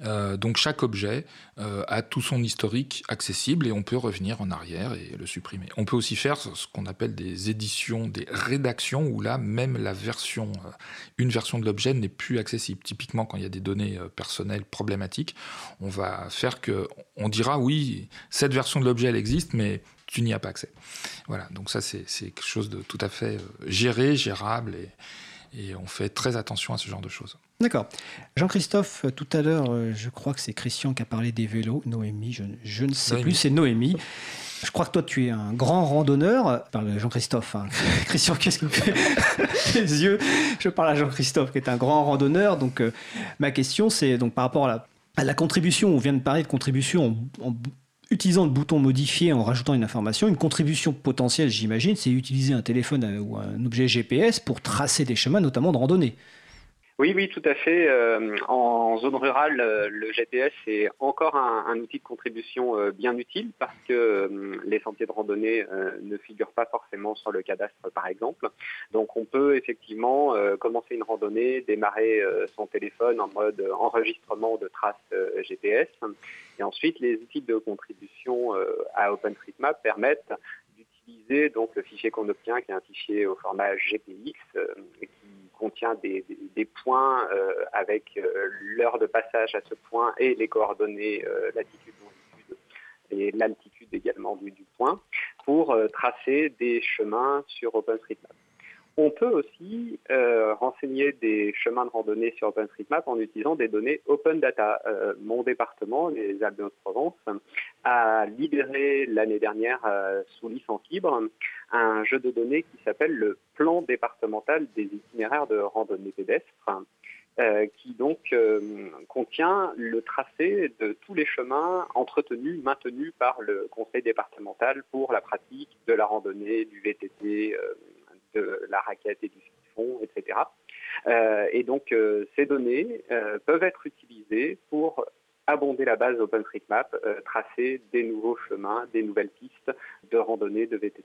Euh, donc chaque objet euh, a tout son historique accessible et on peut revenir en arrière et le supprimer. On peut aussi faire ce qu'on appelle des éditions, des rédactions où là même la version, une version de l'objet n'est plus accessible. Typiquement quand il y a des données personnelles problématiques, on va faire que on dira oui cette version de l'objet elle existe mais tu n'y as pas accès. Voilà, donc ça c'est quelque chose de tout à fait euh, géré, gérable et, et on fait très attention à ce genre de choses. D'accord. Jean-Christophe, euh, tout à l'heure, euh, je crois que c'est Christian qui a parlé des vélos. Noémie, je, je ne sais Noémie. plus, c'est Noémie. Je crois que toi, tu es un grand randonneur. Je parle Jean-Christophe. hein. Christian, qu'est-ce qu'il fait les yeux? Je parle à Jean-Christophe, qui est un grand randonneur. Donc, euh, ma question, c'est donc par rapport à la, à la contribution. On vient de parler de contribution en, en utilisant le bouton modifier, en rajoutant une information. Une contribution potentielle, j'imagine, c'est utiliser un téléphone euh, ou un objet GPS pour tracer des chemins, notamment de randonnée. Oui, oui, tout à fait. Euh, en zone rurale, euh, le GPS est encore un, outil de contribution euh, bien utile parce que les sentiers de randonnée ne figurent pas forcément sur le cadastre, par exemple. Donc, on peut effectivement commencer une randonnée, démarrer son téléphone en mode enregistrement de traces GPS. Et ensuite, les outils de contribution à OpenStreetMap permettent d'utiliser donc le fichier qu'on obtient, qui est un fichier au format GPX, contient des, points euh, avec euh, l'heure de passage à ce point et les coordonnées euh, latitude, longitude et l'altitude également du, point pour tracer des chemins sur OpenStreetMap. On peut aussi euh, renseigner des chemins de randonnée sur OpenStreetMap en utilisant des données open data. Euh, mon département, les Alpes de Provence, a libéré l'année dernière euh, sous licence libre un jeu de données qui s'appelle le plan départemental des itinéraires de randonnée pédestre. qui donc contient le tracé de tous les chemins entretenus, maintenus par le conseil départemental pour la pratique de la randonnée, du VTT, de la raquette et du fond, etc. Euh, et donc, euh, ces données euh, peuvent être utilisées pour abonder la base OpenStreetMap, tracer des nouveaux chemins, des nouvelles pistes de randonnée, de VTT.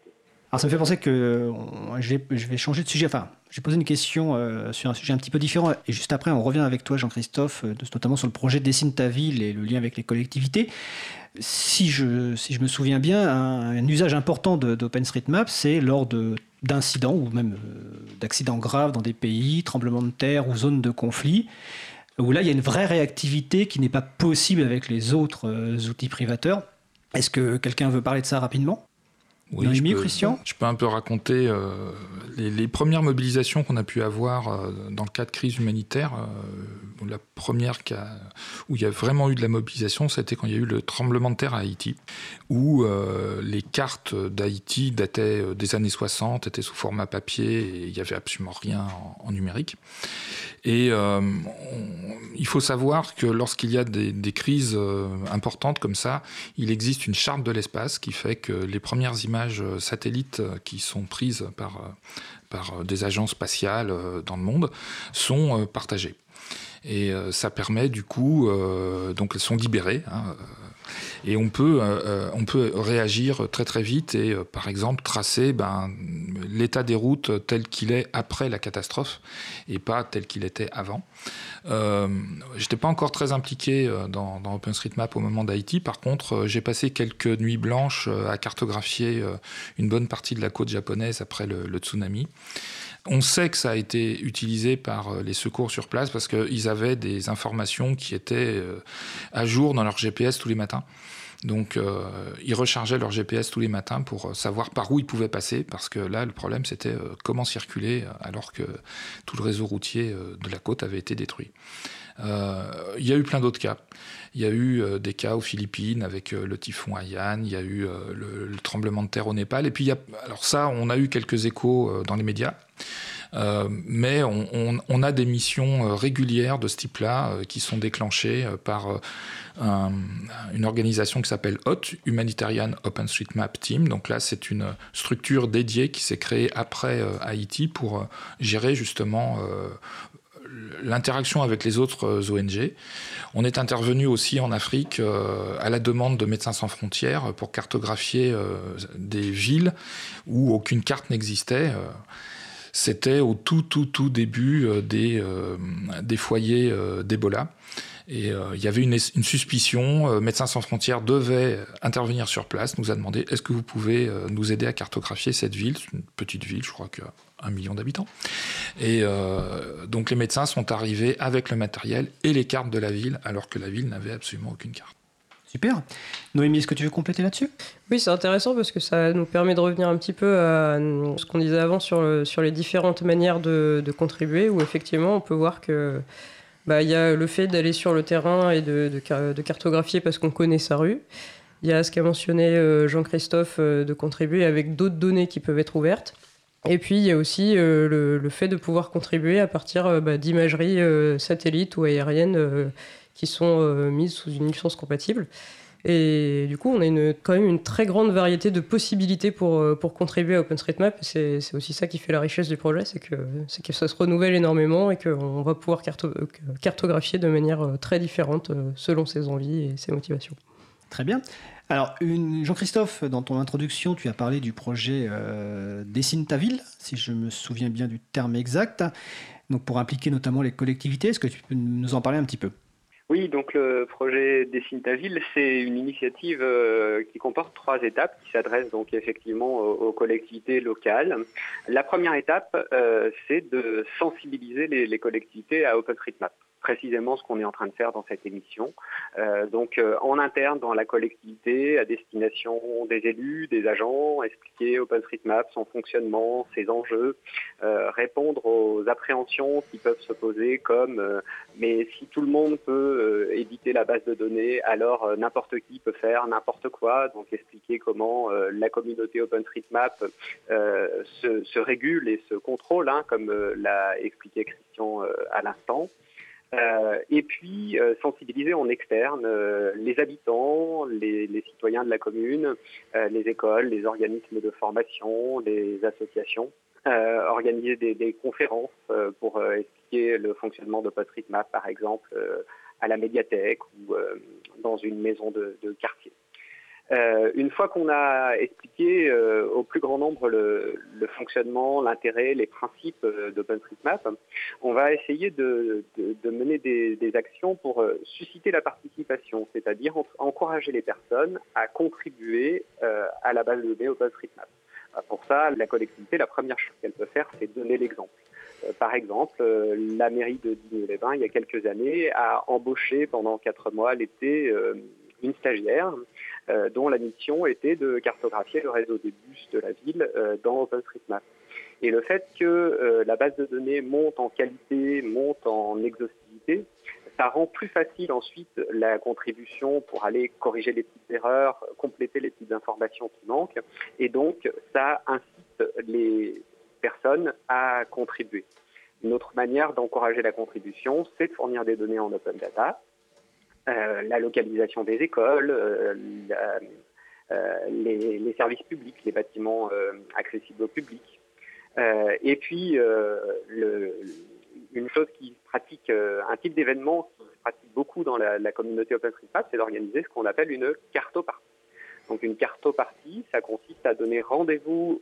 Alors ça me fait penser que je, vais, changer de sujet. Enfin, j'ai posé une question sur un sujet un petit peu différent. Et juste après, on revient avec toi, Jean-Christophe, notamment sur le projet Dessine ta ville et le lien avec les collectivités. Si je, si je me souviens bien, un, un usage important d'OpenStreetMap, c'est lors de d'incidents ou même euh, d'accidents graves dans des pays, tremblements de terre ou zones de conflit, où là il y a une vraie réactivité qui n'est pas possible avec les autres euh, outils privateurs. Est-ce que quelqu'un veut parler de ça rapidement? Oui, je peux, Christian? Je peux un peu raconter euh, les, premières mobilisations qu'on a pu avoir euh, dans le cas de crise humanitaire. Euh, la première où il y a vraiment eu de la mobilisation, c'était quand il y a eu le tremblement de terre à Haïti, où les cartes d'Haïti dataient des années 60, étaient sous format papier et il n'y avait absolument rien en, numérique. Et il faut savoir que lorsqu'il y a des, des crises importantes comme ça, il existe une charte de l'espace qui fait que les premières images euh, satellites euh, qui sont prises par, euh, des agences spatiales dans le monde sont partagées. Et ça permet du coup, donc elles sont libérées. Hein, et on peut, on peut réagir très très vite et par exemple tracer ben, l'état des routes tel qu'il est après la catastrophe et pas tel qu'il était avant. Euh, J'étais pas encore très impliqué euh, dans, OpenStreetMap au moment d'Haïti. Par contre, euh, j'ai passé quelques nuits blanches euh, à cartographier une bonne partie de la côte japonaise après le, tsunami. On sait que ça a été utilisé par les secours sur place parce qu'ils avaient des informations qui étaient à jour dans leur GPS tous les matins. Donc, euh, ils rechargeaient leur GPS tous les matins pour savoir par où ils pouvaient passer, parce que là, le problème, c'était euh, comment circuler alors que tout le réseau routier euh, de la côte avait été détruit. Il y a eu plein d'autres cas. Il y a eu des cas aux Philippines avec le typhon Haiyan, il y a eu le, tremblement de terre au Népal, et puis alors ça, on a eu quelques échos dans les médias. Euh, mais on, a des missions euh, régulières de ce type-là euh, qui sont déclenchées par une organisation qui s'appelle HOT, Humanitarian OpenStreetMap Team. Donc là, c'est une structure dédiée qui s'est créée après Haïti pour gérer justement l'interaction avec les autres ONG. On est intervenu aussi en Afrique à la demande de Médecins sans frontières pour cartographier des villes où aucune carte n'existait. C'était au tout, tout, tout début euh, des, euh, foyers euh, d'Ebola. Et il y avait une, suspicion. Médecins sans frontières devait intervenir sur place, nous a demandé est-ce que vous pouvez nous aider à cartographier cette ville? Une petite ville, je crois qu'un million d'habitants. Et donc les médecins sont arrivés avec le matériel et les cartes de la ville, alors que la ville n'avait absolument aucune carte. Super. Noémie, est-ce que tu veux compléter là-dessus? Oui, c'est intéressant parce que ça nous permet de revenir un petit peu à ce qu'on disait avant sur, sur les différentes manières de, contribuer, où effectivement on peut voir que bah, il y a le fait d'aller sur le terrain et de, de, cartographier parce qu'on connaît sa rue. Il y a ce qu'a mentionné euh, Jean-Christophe euh, de contribuer avec d'autres données qui peuvent être ouvertes. Et puis il y a aussi euh, le, fait de pouvoir contribuer à partir bah, d'imageries satellites ou aériennes qui sont euh, mises sous une licence compatible. Et du coup, on a quand même une très grande variété de possibilités pour, euh, pour contribuer à OpenStreetMap. C'est aussi ça qui fait la richesse du projet, c'est que, ça se renouvelle énormément et qu'on va pouvoir cartographier de manière euh, très différente selon ses envies et ses motivations. Très bien. Alors, Jean-Christophe, dans ton introduction, tu as parlé du projet Dessine ta ville, si je me souviens bien du terme exact, donc pour impliquer notamment les collectivités. Est-ce que tu peux nous en parler un petit peu? Oui, donc le projet Dessine ta ville, c'est une initiative euh, qui comporte trois étapes qui s'adressent donc effectivement aux, collectivités locales. La première étape, euh, c'est de sensibiliser les, collectivités à OpenStreetMap. Précisément ce qu'on est en train de faire dans cette émission. Euh, donc euh, en interne dans la collectivité, à destination des élus, des agents, expliquer OpenStreetMap, son fonctionnement, ses enjeux, euh, répondre aux appréhensions qui peuvent se poser comme mais si tout le monde peut éditer la base de données, alors n'importe qui peut faire n'importe quoi. Donc expliquer comment la communauté OpenStreetMap se, se, régule et se contrôle, hein, comme l'a expliqué Christian à l'instant. Euh, et puis euh, sensibiliser en externe euh, les habitants, les, citoyens de la commune, les écoles, les organismes de formation, les associations, organiser des, conférences pour expliquer le fonctionnement de PostStreetMap, par exemple, à la médiathèque ou dans une maison de quartier. Euh, une fois qu'on a expliqué euh, au plus grand nombre le, fonctionnement, l'intérêt, les principes euh, d'OpenStreetMap, on va essayer de, mener des, actions pour susciter la participation, c'est-à-dire encourager les personnes à contribuer à la base de données OpenStreetMap. Pour ça, la collectivité, la première chose qu'elle peut faire, c'est donner l'exemple. Par exemple, la mairie de Digne-les-Bains, il y a quelques années, a embauché pendant quatre mois l'été une stagiaire euh, dont la mission était de cartographier le réseau des bus de la ville euh, dans OpenStreetMap. Et le fait que euh, la base de données monte en qualité, monte en exhaustivité, ça rend plus facile ensuite la contribution pour aller corriger les petites erreurs, compléter les petites informations qui manquent, et donc ça incite les personnes à contribuer. Une autre manière d'encourager la contribution, c'est de fournir des données en open data, la localisation des écoles, euh, euh, les, services publics, les bâtiments accessibles au public. et puis, une chose qui pratique, un type d'événement qui se pratique beaucoup dans la, communauté OpenStreetMap, c'est d'organiser ce qu'on appelle une cartopartie. Donc une cartopartie, ça consiste à donner rendez-vous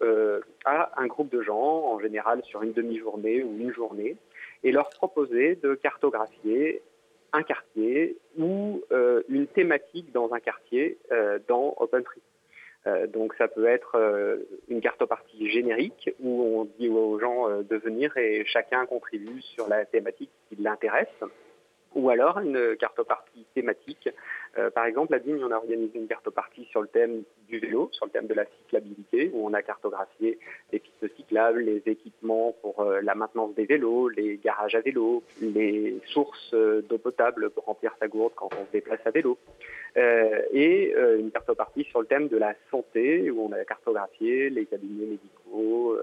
à un groupe de gens, en général sur une demi-journée ou une journée, et leur proposer de cartographier un quartier ou euh, une thématique dans un quartier euh, dans OpenTree. Euh, donc ça peut être une cartopartie générique où on dit aux gens de venir et chacun contribue sur la thématique qui l'intéresse ou alors une cartopartie thématique. Euh, par exemple, à Digne, on a organisé une cartopartie sur le thème du vélo, sur le thème de la cyclabilité, où on a cartographié les pistes cyclables, les équipements pour euh, la maintenance des vélos, les garages à vélo, les sources euh, d'eau potable pour remplir sa gourde quand on se déplace à vélo. et une cartopartie sur le thème de la santé, où on a cartographié les cabinets médicaux,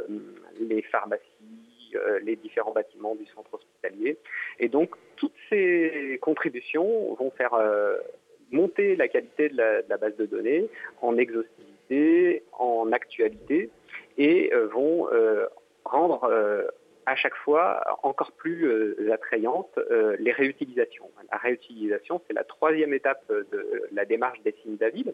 les pharmacies, les différents bâtiments du centre hospitalier. Et donc, toutes ces contributions vont faire monter la qualité de la, base de données en exhaustivité, en actualité, et euh, vont rendre à chaque fois encore plus attrayantes les réutilisations. La réutilisation, c'est la troisième étape de la démarche des signes David.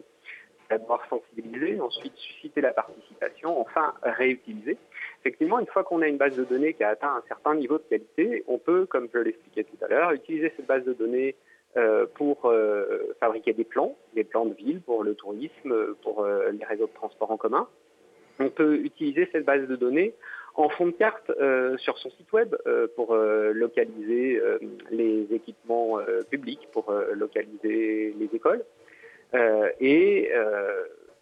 D'abord sensibiliser, ensuite susciter la participation, enfin réutiliser effectivement, une fois qu'on a une base de données qui a atteint un certain niveau de qualité, on peut, comme je l'expliquais tout à l'heure, utiliser cette base de données euh, pour euh, fabriquer des plans, des plans de ville pour le tourisme, pour euh, les réseaux de transport en commun. On peut utiliser cette base de données en fond de carte sur son site web pour localiser les équipements publics, pour localiser les écoles. et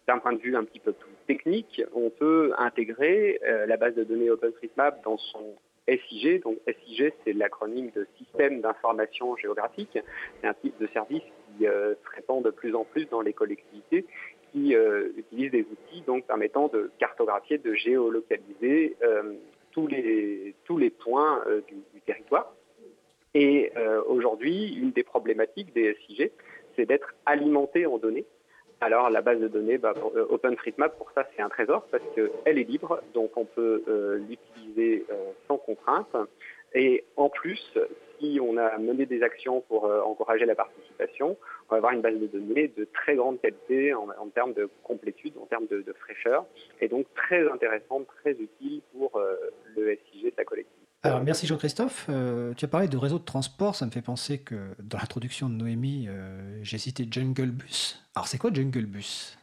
d'un point de vue un petit peu plus technique, on peut intégrer euh, la base de données OpenStreetMap dans son SIG. Donc SIG, c'est l'acronyme de Système d'information géographique. C'est un type de service qui euh, se répand de plus en plus dans les collectivités qui euh, utilisent des outils permettant de cartographier, de géolocaliser tous les tous les points du, du, territoire. Et aujourd'hui, une des problématiques des SIG, c'est d'être alimenté en données alors la base de données, bah, euh, OpenStreetMap, pour ça, c'est un trésor parce qu'elle est libre, donc on peut euh, l'utiliser euh, sans contrainte. Et en plus, si on a mené des actions pour encourager la participation, on va avoir une base de données de très grande qualité en, termes de complétude, en termes de, de, fraîcheur, et donc très intéressante, très utile pour le SIG de la collectivité. Alors, merci Jean-Christophe. Euh, tu as parlé de réseau de transport. Ça me fait penser que dans l'introduction de Noémie, euh, j'ai cité Jungle Bus. Alors, c'est quoi Jungle Bus?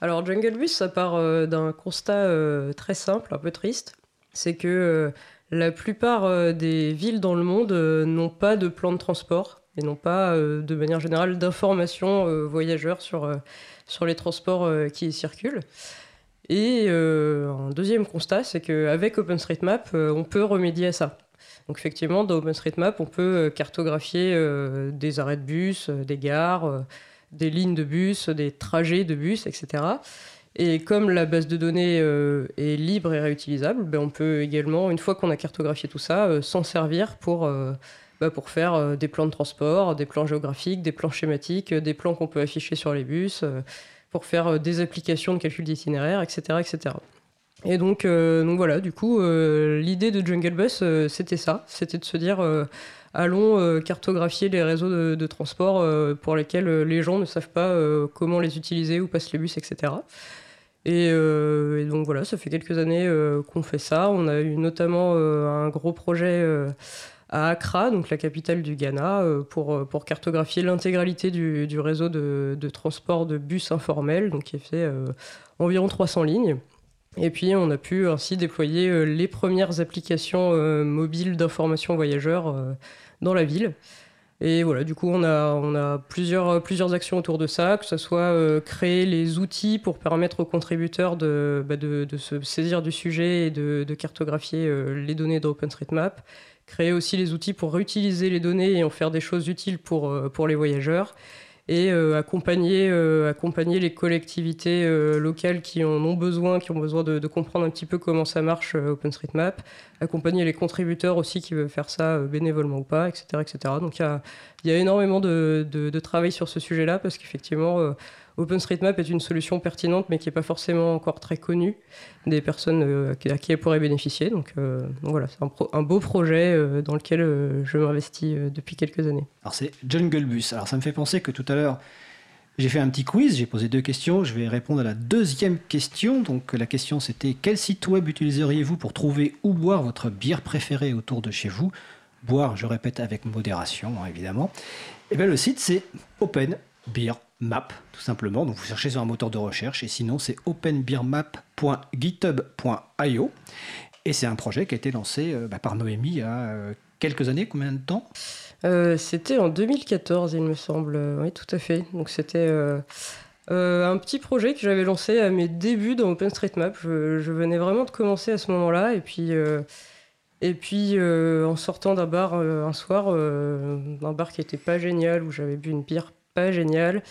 Alors, Jungle Bus, ça part euh, d'un constat très simple, un peu triste. C'est que la plupart des villes dans le monde n'ont pas de plan de transport et n'ont pas, de manière générale, d'informations voyageurs sur, sur les transports qui y circulent. Et un deuxième constat, c'est qu'avec OpenStreetMap, on peut remédier à ça. Donc effectivement, dans OpenStreetMap, on peut cartographier des arrêts de bus, des gares, des lignes de bus, des trajets de bus, etc. Et comme la base de données euh, est libre et réutilisable, ben on peut également, une fois qu'on a cartographié tout ça, euh, s'en servir pour, euh, ben pour faire des plans de transport, des plans géographiques, des plans schématiques, des plans qu'on peut afficher sur les bus, pour faire des applications de calcul d'itinéraire, etc., etc. Et donc, donc voilà, du coup, l'idée de Jungle Bus, c'était ça, c'était de se dire allons euh, cartographier les réseaux de, transport euh, pour lesquels euh, les gens ne savent pas comment les utiliser, où passent les bus, etc. Et, donc voilà, ça fait quelques années qu'on fait ça. On a eu notamment un gros projet à Accra, donc la capitale du Ghana, pour, pour cartographier l'intégralité du, du, réseau de, de, transport de bus informels, donc qui fait environ 300 lignes. Et puis on a pu ainsi déployer les premières applications mobiles d'information voyageurs dans la ville. Et voilà, du coup, on a, on a plusieurs, plusieurs actions autour de ça, que ce soit euh, créer les outils pour permettre aux contributeurs de, bah, de, de, se saisir du sujet et de, de cartographier euh, les données d'OpenStreetMap, créer aussi les outils pour réutiliser les données et en faire des choses utiles pour, euh, pour les voyageurs, et euh, accompagner, euh, accompagner les collectivités locales qui en ont besoin, qui ont besoin de, comprendre un petit peu comment ça marche OpenStreetMap, accompagner les contributeurs aussi qui veulent faire ça bénévolement ou pas, etc. etc. Donc il y a, y a, énormément de, de, travail sur ce sujet-là parce qu'effectivement, OpenStreetMap est une solution pertinente, mais qui n'est pas forcément encore très connue des personnes euh, à qui elle pourrait bénéficier. Donc, euh, voilà, c'est un, beau projet euh, dans lequel je m'investis depuis quelques années. Alors c'est Jungle Bus. Alors ça me fait penser que tout à l'heure, j'ai fait un petit quiz, j'ai posé deux questions. Je vais répondre à la deuxième question. Donc la question c'était quel site web utiliseriez-vous pour trouver ou boire votre bière préférée autour de chez vous? Boire, je répète, avec modération, hein, évidemment. Et eh bien le site c'est Open Beer Map, tout simplement. Donc vous cherchez sur un moteur de recherche et sinon c'est openbeermap.github.io. Et c'est un projet qui a été lancé euh, bah, par Noémie il y a euh, quelques années, combien de temps? Euh, C'était en 2014, il me semble. Oui, tout à fait. Donc c'était un petit projet que j'avais lancé à mes débuts dans OpenStreetMap. Je, venais vraiment de commencer à ce moment-là. Et puis, et puis en sortant d'un bar un soir, un bar qui n'était pas génial, où j'avais bu une bière génial.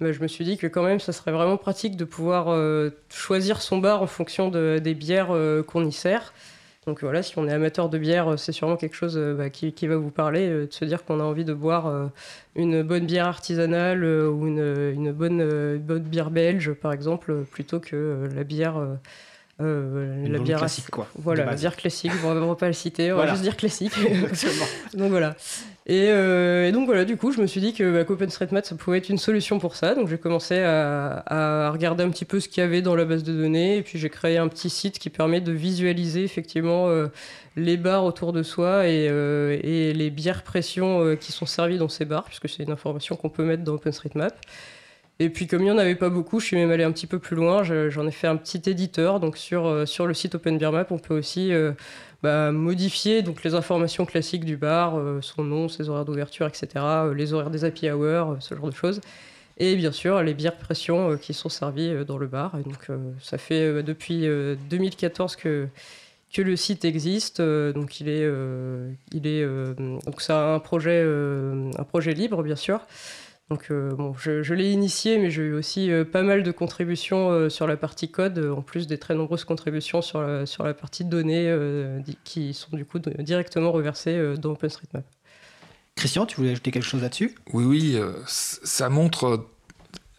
Je me suis dit que quand même, ça serait vraiment pratique de pouvoir euh, choisir son bar en fonction de, des bières euh, qu'on y sert. Donc voilà, si on est amateur de bière, c'est sûrement quelque chose bah, qui, va vous parler, de se dire qu'on a envie de boire une bonne bière artisanale ou une, bonne, bière belge, par exemple, plutôt que la bière euh, la bière classique, quoi. Voilà, la bière classique. on va pas le citer, on va juste dire classique. donc voilà. Euh, et, donc voilà, du coup, je me suis dit que bah, OpenStreetMap, ça pouvait être une solution pour ça. Donc j'ai commencé à, regarder un petit peu ce qu'il y avait dans la base de données. Et puis j'ai créé un petit site qui permet de visualiser effectivement euh, les bars autour de soi et, et les bières pression qui sont servies dans ces bars, puisque c'est une information qu'on peut mettre dans OpenStreetMap. Et puis comme il n'y en avait pas beaucoup, je suis même allé un petit peu plus loin. J'en ai fait un petit éditeur. Donc sur, euh, sur le site OpenBeerMap, on peut aussi euh, bah, modifier donc, les informations classiques du bar, euh, son nom, ses horaires d'ouverture, etc., les horaires des happy hours, ce genre de choses. Et bien sûr, les bières pression qui sont servies dans le bar. Donc ça fait depuis 2014 que que le site existe. donc il est, il est donc ça a un projet, un projet libre bien sûr. Donc euh, bon, je, l'ai initié, mais j'ai eu aussi euh, pas mal de contributions euh, sur la partie code, en plus des très nombreuses contributions sur la, sur la partie données qui sont du coup directement reversées dans OpenStreetMap. Christian, tu voulais ajouter quelque chose là-dessus? Oui, oui, ça montre.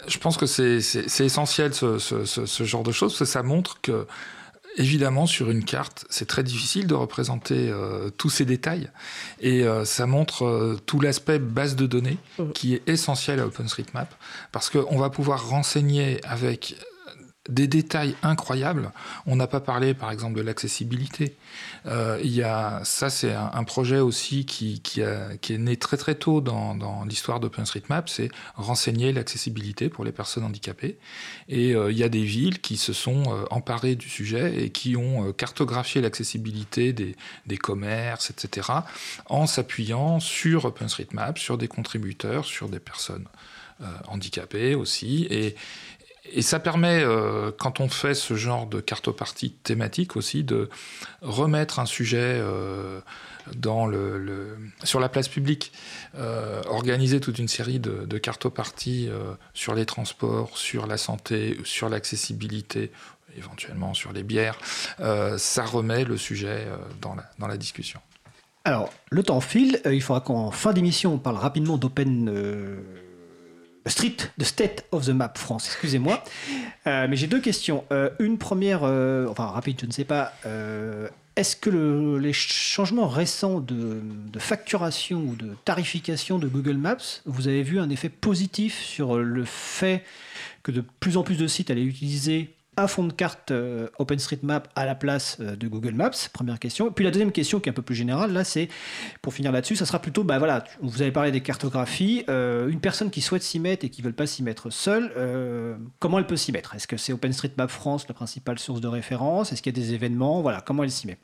Je pense que c'est essentiel ce, ce, ce, genre de choses, parce que ça montre que Évidemment, sur une carte, c'est très difficile de représenter euh, tous ces détails. Et euh, ça montre euh, tout l'aspect base de données mmh. qui est essentiel à OpenStreetMap. Parce qu'on va pouvoir renseigner avec des détails incroyables. On n'a pas parlé, par exemple, de l'accessibilité. Euh, il y a, ça, c'est un, projet aussi qui, qui, est né très très tôt dans, dans l'histoire d'OpenStreetMap, c'est renseigner l'accessibilité pour les personnes handicapées. Et euh, il y a des villes qui se sont euh, emparées du sujet et qui ont cartographié l'accessibilité des, des commerces, etc., en s'appuyant sur OpenStreetMap, sur des contributeurs, sur des personnes handicapées aussi. Et, et ça permet, euh, quand on fait ce genre de cartopartie thématique aussi, de remettre un sujet euh, sur la place publique, euh, organiser toute une série de, de cartoparties sur les transports, sur la santé, sur l'accessibilité, éventuellement sur les bières, ça remet le sujet dans la, dans la discussion. Alors, le temps file, il faudra qu'en fin d'émission, on parle rapidement d'Open Street, the State of the Map France, excusez-moi. Euh, mais j'ai deux questions. Euh, une première, euh, enfin rapide, je ne sais pas. Est-ce que les changements récents de, de, facturation ou de tarification de Google Maps, vous avez vu un effet positif sur le fait que de plus en plus de sites allaient utiliser un fond de carte euh, OpenStreetMap à la place euh, de Google Maps Première question. Puis la deuxième question qui est un peu plus générale, là, c'est, pour finir là-dessus, ça sera plutôt, bah voilà, vous avez parlé des cartographies, euh, une personne qui souhaite s'y mettre et qui ne veut pas s'y mettre seule, comment elle peut s'y mettre? Est-ce que c'est OpenStreetMap France la principale source de référence? Est-ce qu'il y a des événements? Voilà, comment elle s'y met?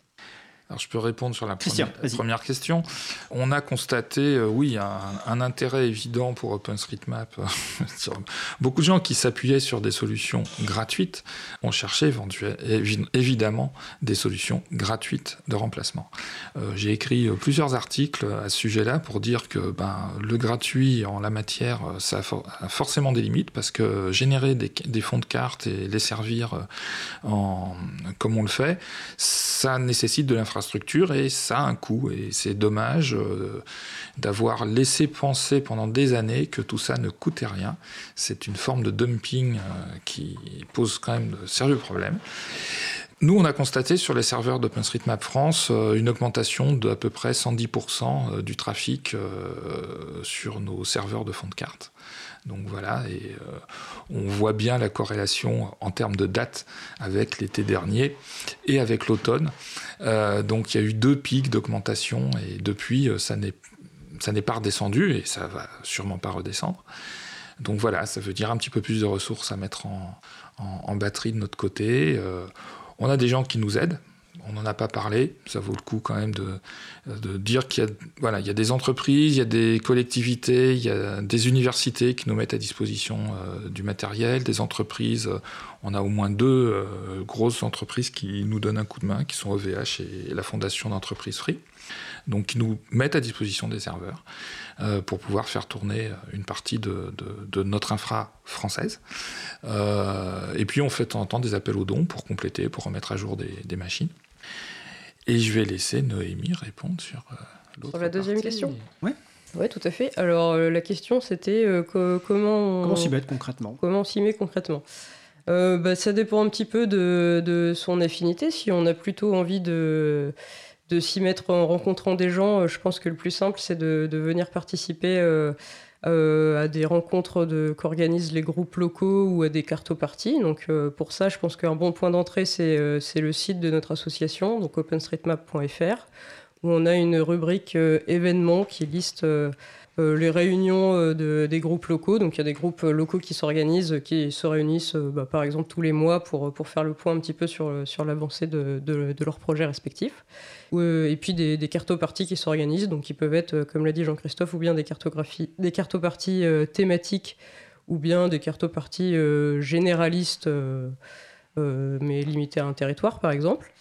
Alors, je peux répondre sur la première, question. On a constaté, euh, oui, un, intérêt évident pour OpenStreetMap. beaucoup de gens qui s'appuyaient sur des solutions gratuites ont cherché évidemment des solutions gratuites de remplacement. Euh, j'ai écrit euh, plusieurs articles à ce sujet-là pour dire que ben, le gratuit en la matière, ça a, forcément des limites parce que générer des, des, fonds de cartes et les servir en, comme on le fait, ça nécessite de l'infrastructure infrastructure et ça a un coût. Et c'est dommage euh, d'avoir laissé penser pendant des années que tout ça ne coûtait rien. C'est une forme de dumping euh, qui pose quand même de sérieux problèmes. Nous, on a constaté sur les serveurs d'OpenStreetMap France euh, une augmentation d'à peu près 110% du trafic sur nos serveurs de fond de carte. Donc voilà, et euh, on voit bien la corrélation en termes de date avec l'été dernier et avec l'automne. Euh, donc il y a eu deux pics d'augmentation et depuis euh, ça n'est pas redescendu et ça va sûrement pas redescendre. Donc voilà, ça veut dire un petit peu plus de ressources à mettre en, batterie de notre côté. on a des gens qui nous aident on n'en a pas parlé. Ça vaut le coup quand même de, dire qu'il y, a, voilà, il y a des entreprises, il y a des collectivités, il y a des universités qui nous mettent à disposition euh, du matériel, des entreprises. On a au moins deux euh, grosses entreprises qui nous donnent un coup de main, qui sont OVH et la Fondation d'entreprise Free. Donc qui nous mettent à disposition des serveurs euh, pour pouvoir faire tourner une partie de, notre infra française. et puis on fait en temps des appels aux dons pour compléter, pour remettre à jour des machines. Et je vais laisser Noémie répondre sur euh, l'autre. Sur la deuxième question Oui. Oui, tout à fait. Alors, euh, la question, c'était euh, comment. Comment s'y met concrètement? Comment s'y met concrètement? Bah, Ça dépend un petit peu de, de, son affinité. Si on a plutôt envie de, de s'y mettre en rencontrant des gens, je pense que le plus simple, c'est de, de, venir participer euh, à des rencontres qu'organisent les groupes locaux ou à des cartoparties. Donc euh, pour ça, je pense qu'un bon point d'entrée, c'est euh, le site de notre association, donc openstreetmap.fr, où on a une rubrique événements qui liste les réunions des groupes locaux. Donc il y a des groupes locaux qui s'organisent, qui se réunissent bah, par exemple tous les mois pour, pour faire le point un petit peu sur, sur l'avancée de, de, leurs projets respectifs. Euh, et puis des, des qui s'organisent, donc qui peuvent être, euh, comme l'a dit Jean-Christophe, ou bien des cartographies, des cartoparties euh, thématiques, ou bien des cartoparties généralistes, mais limitées à un territoire, par exemple.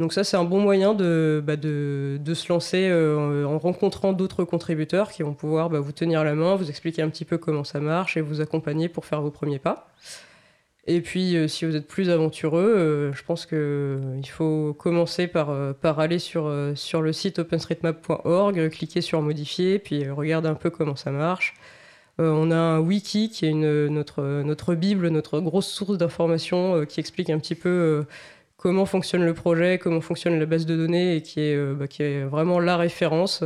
Donc ça, c'est un bon moyen de, bah, de, se lancer en rencontrant d'autres contributeurs qui vont pouvoir bah, vous tenir la main, vous expliquer un petit peu comment ça marche et vous accompagner pour faire vos premiers pas. Et puis, euh, si vous êtes plus aventureux, euh, je pense qu'il euh, faut commencer par, par aller sur, sur le site openstreetmap.org, cliquer sur modifier, puis regarder un peu comment ça marche. on a un wiki qui est une, notre, notre bible, notre grosse source d'informations qui explique un petit peu comment fonctionne le projet, comment fonctionne la base de données et qui est, bah, qui est vraiment la référence.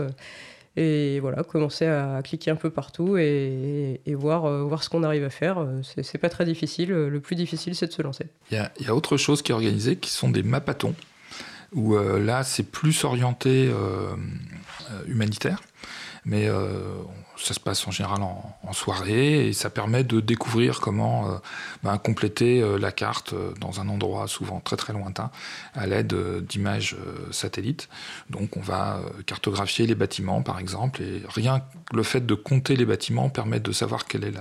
Et voilà, commencer à cliquer un peu partout et, voir, voir ce qu'on arrive à faire. C'est pas très difficile. Le plus difficile, c'est de se lancer. Il y, y, a autre chose qui est organisée, qui sont des mapatons, où là, c'est plus orienté humanitaire mais euh, ça se passe en général en, soirée et ça permet de découvrir comment euh, ben, compléter euh, la carte dans un endroit souvent très très lointain à l'aide d'images satellites. Donc on va cartographier les bâtiments par exemple et rien que le fait de compter les bâtiments permet de savoir quelle est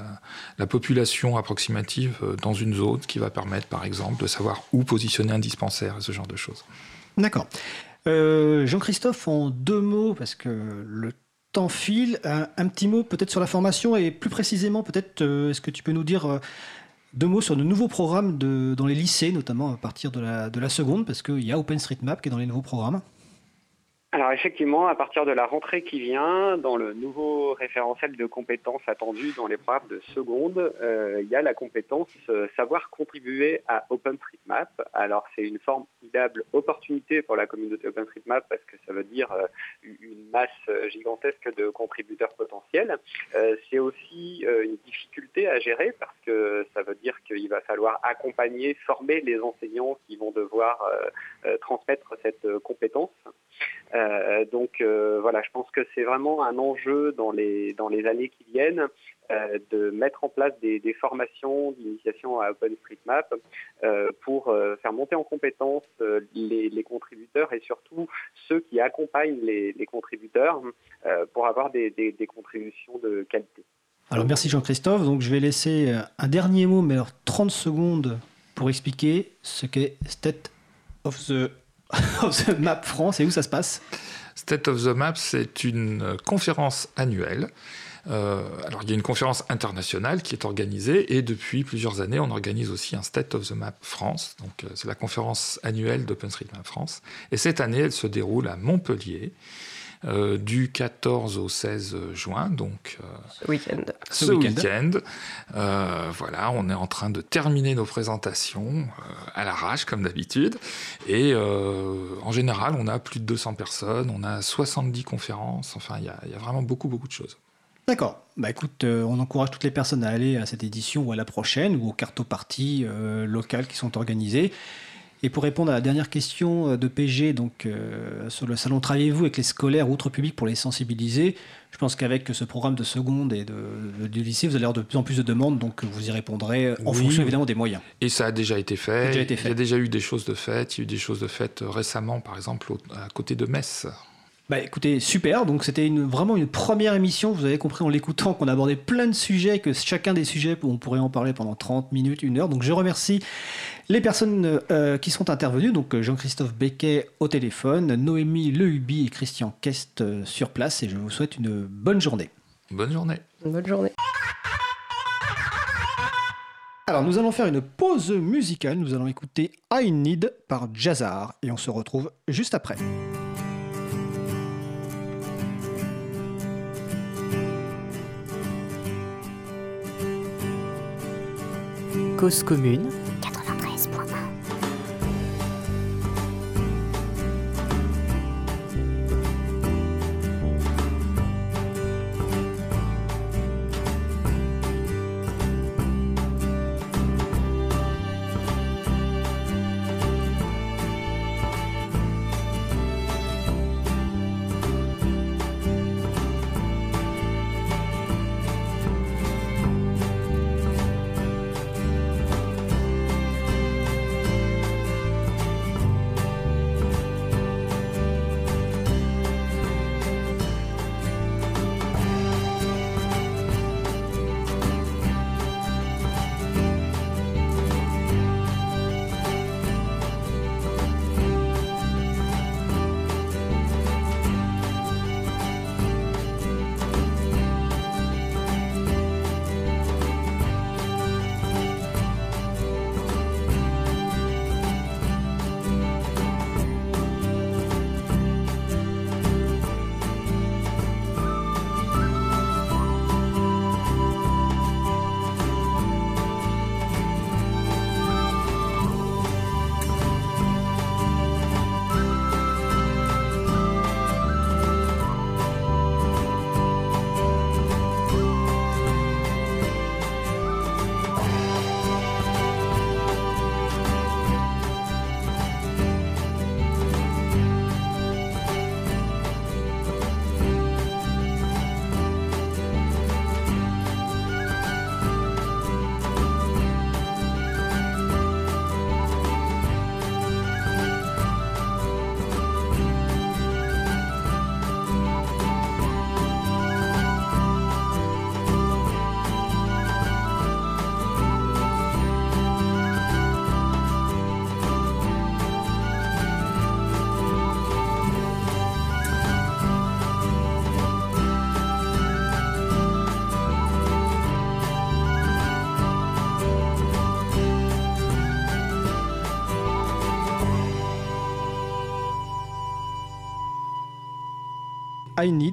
la, population approximative dans une zone, qui va permettre par exemple de savoir où positionner un dispensaire et ce genre de choses. D'accord. Jean-Christophe, en deux mots, parce que le temps file. Un, petit mot peut-être sur la formation et plus précisément peut-être euh, est-ce que tu peux nous dire euh, deux mots sur de nouveaux programmes dans les lycées, notamment à partir de la, de la seconde, parce qu'il y a OpenStreetMap qui est dans les nouveaux programmes. Alors effectivement, à partir de la rentrée qui vient, dans le nouveau référentiel de compétences attendues dans les programmes de seconde, euh, il y a la compétence euh, savoir contribuer à OpenStreetMap. Alors c'est une formidable opportunité pour la communauté OpenStreetMap parce que ça veut dire euh, une masse gigantesque de contributeurs potentiels. c'est aussi une difficulté à gérer parce que ça veut dire qu'il va falloir accompagner, former les enseignants qui vont devoir transmettre cette compétence. Euh, donc euh, voilà, je pense que c'est vraiment un enjeu dans les, dans les années qui viennent euh, de mettre en place des, formations d'initiation à OpenStreetMap pour faire monter en compétence les, contributeurs et surtout ceux qui accompagnent les, contributeurs pour avoir des, des, contributions de qualité. Alors merci Jean-Christophe. Donc je vais laisser un dernier mot, mais alors 30 secondes pour expliquer ce qu'est State of the of the Map France et où ça se passe? State of the Map, c'est une conférence annuelle. Euh, alors il y a une conférence internationale qui est organisée et depuis plusieurs années on organise aussi un State of the Map France. Donc euh, c'est la conférence annuelle d'OpenStreetMap France. Et cette année elle se déroule à Montpellier. Euh, du 14 au 16 juin, donc ce week-end. Ce week-end, euh, voilà, on est en train de terminer nos présentations euh, à l'arrache comme d'habitude, et en général, on a plus de 200 personnes, on a 70 conférences, enfin, il y, y, a vraiment beaucoup beaucoup de choses. D'accord. Bah écoute, on encourage toutes les personnes à aller à cette édition ou à la prochaine ou aux cartoparties locales qui sont organisées. Et pour répondre à la dernière question euh, de PG, donc euh, sur le salon Travaillez-vous avec les scolaires outre public pour les sensibiliser Je pense qu'avec ce programme de seconde et de, lycée, vous allez avoir de plus en plus de demandes, donc vous y répondrez en fonction évidemment des moyens. Et ça a déjà été fait. Déjà été fait. Il y a déjà eu des choses de faites. Il y a eu des choses de faites récemment, par exemple, à côté de Metz. Bah écoutez, super. Donc c'était une, vraiment une première émission. Vous avez compris en l'écoutant qu'on abordait plein de sujets, que chacun des sujets, on pourrait en parler pendant 30 minutes, une heure. Donc je remercie les personnes euh, qui sont intervenues. Donc Jean-Christophe Becquet au téléphone, Noémie Lehubi et Christian Kest euh, sur place. Et je vous souhaite une bonne journée. Bonne journée. Bonne journée. Alors nous allons faire une pause musicale. Nous allons écouter I Need par Jazzar. Et on se retrouve juste après. Cause commune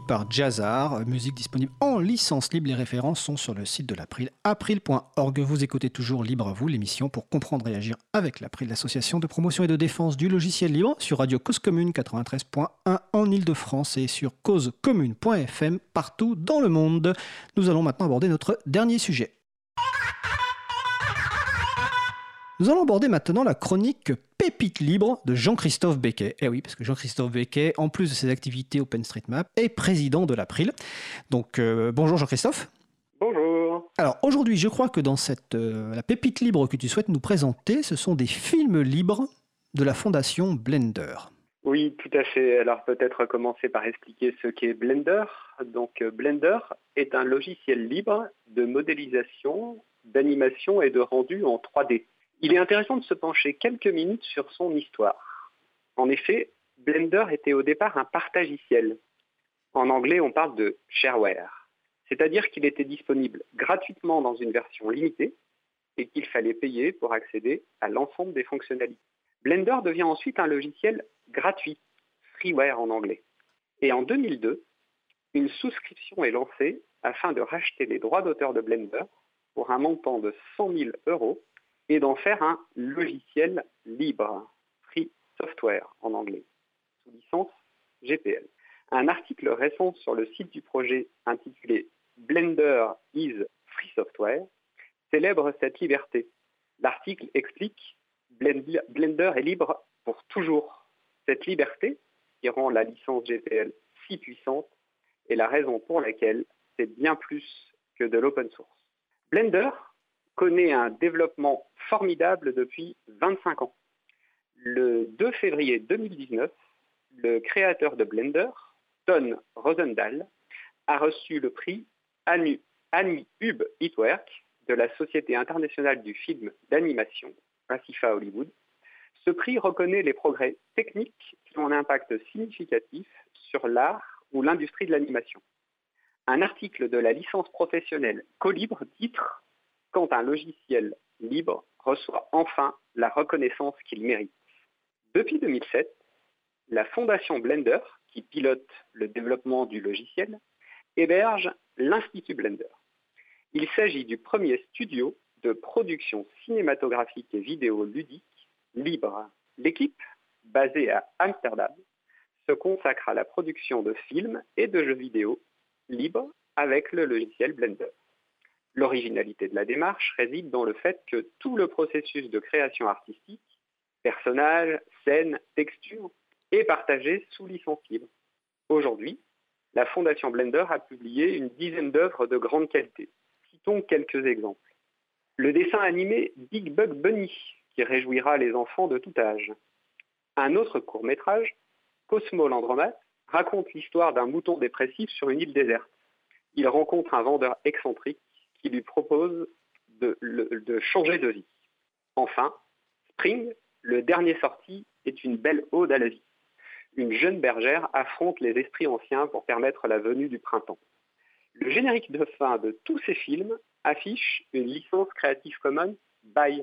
Par Jazzar, musique disponible en licence libre. Les références sont sur le site de l'April, april.org. Vous écoutez toujours Libre à vous, l'émission pour comprendre et agir avec l'April, l'association de promotion et de défense du logiciel libre, sur Radio Cause Commune 93.1 en Ile-de-France et sur causecommune.fm partout dans le monde. Nous allons maintenant aborder notre dernier sujet. Nous allons aborder maintenant la chronique Pépite libre de Jean-Christophe Becquet. Eh oui, parce que Jean-Christophe Becquet, en plus de ses activités OpenStreetMap, est président de l'April. Donc euh, bonjour Jean-Christophe. Bonjour. Alors aujourd'hui, je crois que dans cette euh, la pépite libre que tu souhaites nous présenter, ce sont des films libres de la fondation Blender. Oui, tout à fait. Alors peut-être commencer par expliquer ce qu'est Blender. Donc euh, Blender est un logiciel libre de modélisation, d'animation et de rendu en 3D. Il est intéressant de se pencher quelques minutes sur son histoire. En effet, Blender était au départ un partagiciel. En anglais, on parle de shareware, c'est-à-dire qu'il était disponible gratuitement dans une version limitée et qu'il fallait payer pour accéder à l'ensemble des fonctionnalités. Blender devient ensuite un logiciel gratuit, freeware en anglais. Et en 2002, une souscription est lancée afin de racheter les droits d'auteur de Blender pour un montant de 100 000 euros et d'en faire un logiciel libre, free software en anglais, sous licence GPL. Un article récent sur le site du projet intitulé Blender is free software célèbre cette liberté. L'article explique Blender est libre pour toujours. Cette liberté, qui rend la licence GPL si puissante, est la raison pour laquelle c'est bien plus que de l'open source. Blender connaît un développement formidable depuis 25 ans. Le 2 février 2019, le créateur de Blender, Don Rosendahl, a reçu le prix Annie Hub Hitwerk de la Société internationale du film d'animation, ASIFA Hollywood. Ce prix reconnaît les progrès techniques qui ont un impact significatif sur l'art ou l'industrie de l'animation. Un article de la licence professionnelle Colibre titre quand un logiciel libre reçoit enfin la reconnaissance qu'il mérite. Depuis 2007, la fondation Blender, qui pilote le développement du logiciel, héberge l'Institut Blender. Il s'agit du premier studio de production cinématographique et vidéo ludique libre. L'équipe, basée à Amsterdam, se consacre à la production de films et de jeux vidéo libres avec le logiciel Blender. L'originalité de la démarche réside dans le fait que tout le processus de création artistique, personnages, scènes, textures, est partagé sous licence libre. Aujourd'hui, la Fondation Blender a publié une dizaine d'œuvres de grande qualité. Citons quelques exemples. Le dessin animé Big Bug Bunny, qui réjouira les enfants de tout âge. Un autre court métrage, Cosmo l'Andromate, raconte l'histoire d'un mouton dépressif sur une île déserte. Il rencontre un vendeur excentrique qui lui propose de, de changer de vie. Enfin, Spring, le dernier sorti, est une belle ode à la vie. Une jeune bergère affronte les esprits anciens pour permettre la venue du printemps. Le générique de fin de tous ces films affiche une licence Creative Commons by,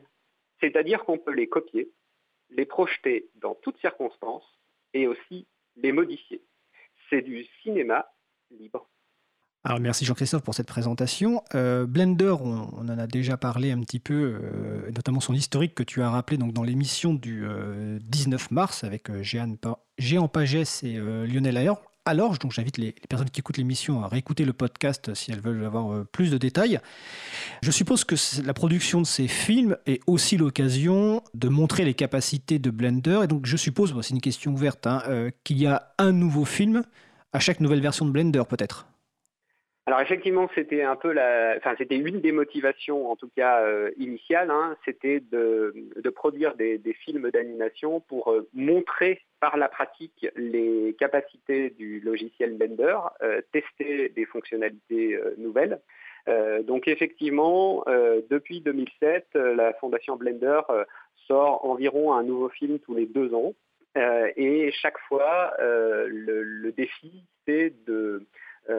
c'est-à-dire qu'on peut les copier, les projeter dans toutes circonstances et aussi les modifier. C'est du cinéma libre. Alors merci Jean-Christophe pour cette présentation. Euh, Blender, on, en a déjà parlé un petit peu, euh, notamment son historique que tu as rappelé donc, dans l'émission du 19 euh, mars avec Géant, Géant Pagès et Lionel Ayer. Alors, donc j'invite les, les, personnes qui écoutent l'émission à réécouter le podcast si elles veulent avoir plus de détails. Je suppose que la production de ces films est aussi l'occasion de montrer les capacités de Blender. Et donc je suppose, c'est une question ouverte, hein, qu'il y a un nouveau film à chaque nouvelle version de Blender peut-être? Alors effectivement, c'était un peu la, enfin c'était une des motivations, en tout cas euh, initiales, hein, c'était de, produire des, films d'animation pour euh, montrer par la pratique les capacités du logiciel Blender, euh, tester des fonctionnalités nouvelles. donc effectivement, depuis 2007, la fondation Blender sort environ un nouveau film tous les deux ans, et chaque fois, le défi, c'est de euh,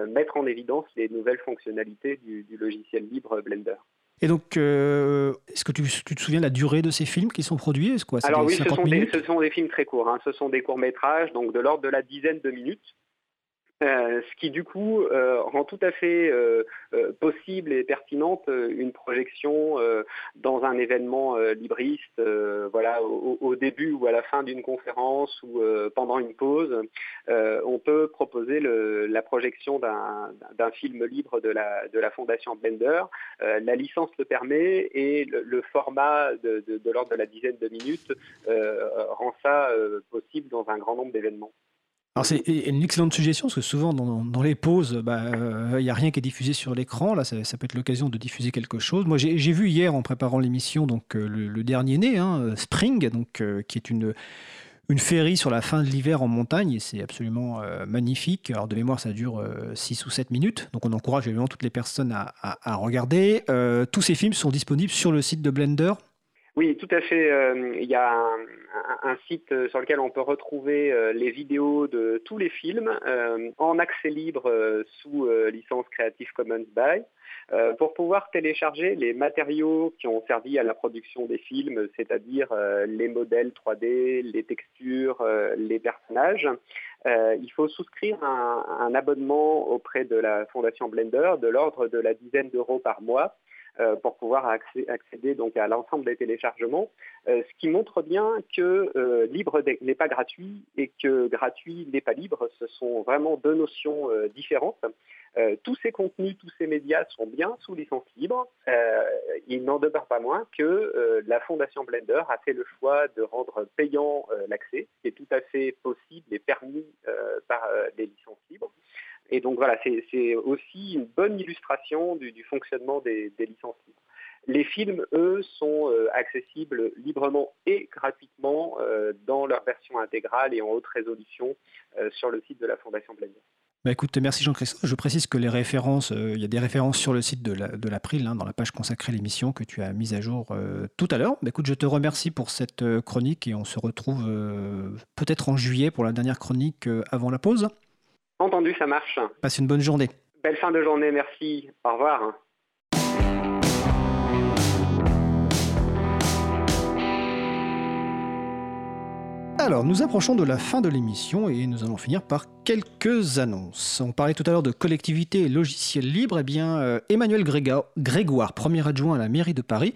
mettre en évidence les nouvelles fonctionnalités du, logiciel libre Blender. Et donc, euh, est-ce que tu, te souviens de la durée de ces films qui sont produits? Quoi, Alors oui, ce sont, des, ce sont, des, films très courts. Hein. Ce sont des courts-métrages, donc de l'ordre de la dizaine de minutes. Euh, ce qui du coup euh, rend tout à fait euh, possible et pertinente une projection dans un événement libriste, voilà, au, début ou à la fin d'une conférence ou pendant une pause. on peut proposer la projection d'un film libre de la, Fondation Blender. la licence le permet et le, format de l'ordre de la dizaine de minutes rend ça possible dans un grand nombre d'événements. C'est une excellente suggestion parce que souvent dans, les pauses, bah, euh, il n'y a rien qui est diffusé sur l'écran. Là, ça, peut être l'occasion de diffuser quelque chose. Moi, j'ai vu hier en préparant l'émission donc euh, le, dernier né, hein, Spring, euh, qui est une une sur la fin de l'hiver en montagne et c'est absolument magnifique. Alors de mémoire, ça dure 6 ou 7 minutes, donc on encourage évidemment toutes les personnes à regarder. tous ces films sont disponibles sur le site de Blender. Oui, tout à fait. Il y a un, site euh, sur lequel on peut retrouver euh, les vidéos de tous les films euh, en accès libre sous licence Creative Commons by. pour pouvoir télécharger les matériaux qui ont servi à la production des films, c'est-à-dire les modèles 3D, les textures, les personnages. il faut souscrire un, abonnement auprès de la Fondation Blender de l'ordre de la dizaine d'euros par mois euh, pour pouvoir accéder donc à l'ensemble des téléchargements, euh, ce qui montre bien que euh, libre n'est pas gratuit et que gratuit n'est pas libre. Ce sont vraiment deux notions différentes. tous ces contenus, tous ces médias sont bien sous licence libre. il n'en demeure pas moins que la Fondation Blender a fait le choix de rendre payant l'accès, ce qui est tout à fait possible et permis par les licences libres. Et donc voilà, c'est aussi une bonne illustration du, fonctionnement des, licences libres. Les films, eux, sont euh, accessibles librement et gratuitement euh, dans leur version intégrale et en haute résolution euh, sur le site de la Fondation Blender. Bah écoute, merci Jean-Christophe. Je précise que les références, il y a des références sur le site de l'April, hein, dans la page consacrée à l'émission que tu as mise à jour tout à l'heure. Bah écoute, je te remercie pour cette chronique et on se retrouve peut-être en juillet pour la dernière chronique avant la pause. Entendu, ça marche. Passe une bonne journée. Belle fin de journée, merci. Au revoir. Alors, nous approchons de la fin de l'émission et nous allons finir par quelques annonces. On parlait tout à l'heure de collectivité et logiciels libres. Eh bien, euh, Emmanuel Grégoire, premier adjoint à la mairie de Paris,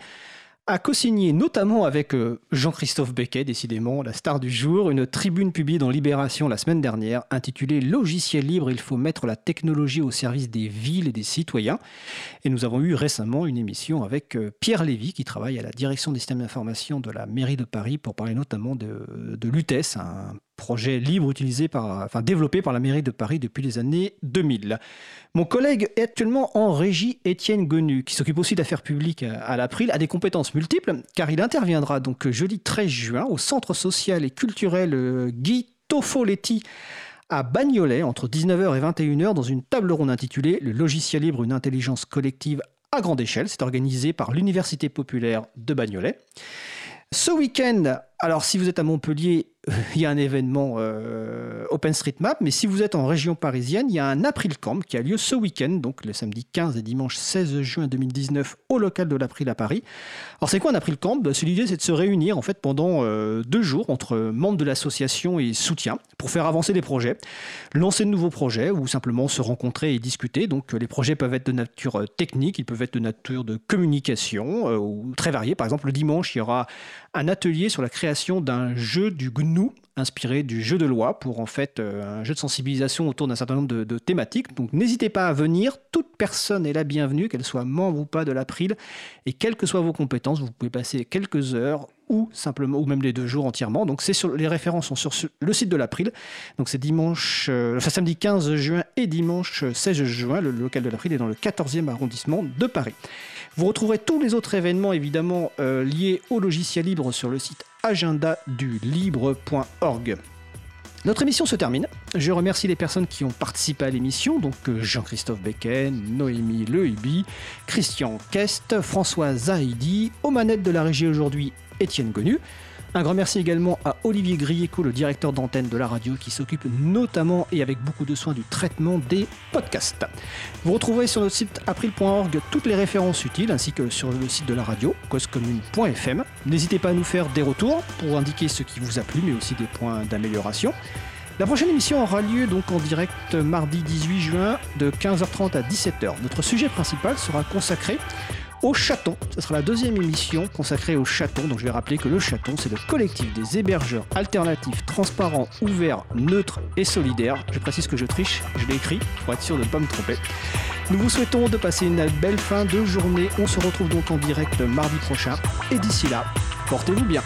a co-signé notamment avec euh, Jean-Christophe Becquet, décidément la star du jour, une tribune publiée dans Libération la semaine dernière intitulée Logiciel libre, il faut mettre la technologie au service des villes et des citoyens. Et nous avons eu récemment une émission avec euh, Pierre Lévy qui travaille à la direction des systèmes d'information de la mairie de Paris pour parler notamment de, de l'UTES, un projet libre utilisé par, enfin, développé par la mairie de Paris depuis les années 2000. Mon collègue est actuellement en régie, Étienne Gonu, qui s'occupe aussi d'affaires publiques à l'April, a des compétences multiples, car il interviendra donc jeudi 13 juin au Centre social et culturel euh, Guy Tofoletti à Bagnolet entre 19h et 21h dans une table ronde intitulée Le logiciel libre, une intelligence collective à grande échelle. C'est organisé par l'Université populaire de Bagnolet. Ce week-end, alors si vous êtes à Montpellier, il y a un événement euh, OpenStreetMap, mais si vous êtes en région parisienne, il y a un April Camp qui a lieu ce week-end, donc le samedi 15 et dimanche 16 juin 2019 au local de l'April à Paris. Alors c'est quoi un April Camp? Bah, L'idée c'est de se réunir en fait pendant euh, deux jours entre membres de l'association et soutien pour faire avancer des projets, lancer de nouveaux projets ou simplement se rencontrer et discuter. Donc les projets peuvent être de nature euh, technique, ils peuvent être de nature de communication ou très variés. Par exemple le dimanche il y aura un atelier sur la création d'un jeu du GNU inspiré du jeu de loi pour en fait euh, un jeu de sensibilisation autour d'un certain nombre de, thématiques. Donc n'hésitez pas à venir, toute personne est la bienvenue, qu'elle soit membre ou pas de l'April, et quelles que soient vos compétences, vous pouvez passer quelques heures ou simplement ou même les deux jours entièrement. Donc c'est sur les références sont sur le site de l'April. Donc c'est dimanche, euh, samedi 15 juin et dimanche 16 juin. Le local de l'April est dans le 14e arrondissement de Paris. Vous retrouverez tous les autres événements évidemment euh, liés au logiciel libre sur le site agendadulibre.org. Notre émission se termine. Je remercie les personnes qui ont participé à l'émission, donc euh, Jean-Christophe Becken, Noémie Lehubi, Christian Kest, François Zahidi, aux manettes de la régie aujourd'hui, Étienne Gonu. Un grand merci également à Olivier Grieco, le directeur d'antenne de la radio, qui s'occupe notamment et avec beaucoup de soin du traitement des podcasts. Vous retrouverez sur notre site april.org toutes les références utiles, ainsi que sur le site de la radio, causecommune.fm. N'hésitez pas à nous faire des retours pour indiquer ce qui vous a plu, mais aussi des points d'amélioration. La prochaine émission aura lieu donc en direct mardi 18 juin de 15h30 à 17h. Notre sujet principal sera consacré au chaton. Ce sera la deuxième émission consacrée au chaton. Donc je vais rappeler que le chaton, c'est le collectif des hébergeurs alternatifs, transparents, ouverts, neutres et solidaires. Je précise que je triche, je l'ai écrit pour être sûr de ne pas me tromper. Nous vous souhaitons de passer une belle fin de journée. On se retrouve donc en direct mardi prochain. Et d'ici là, portez-vous bien.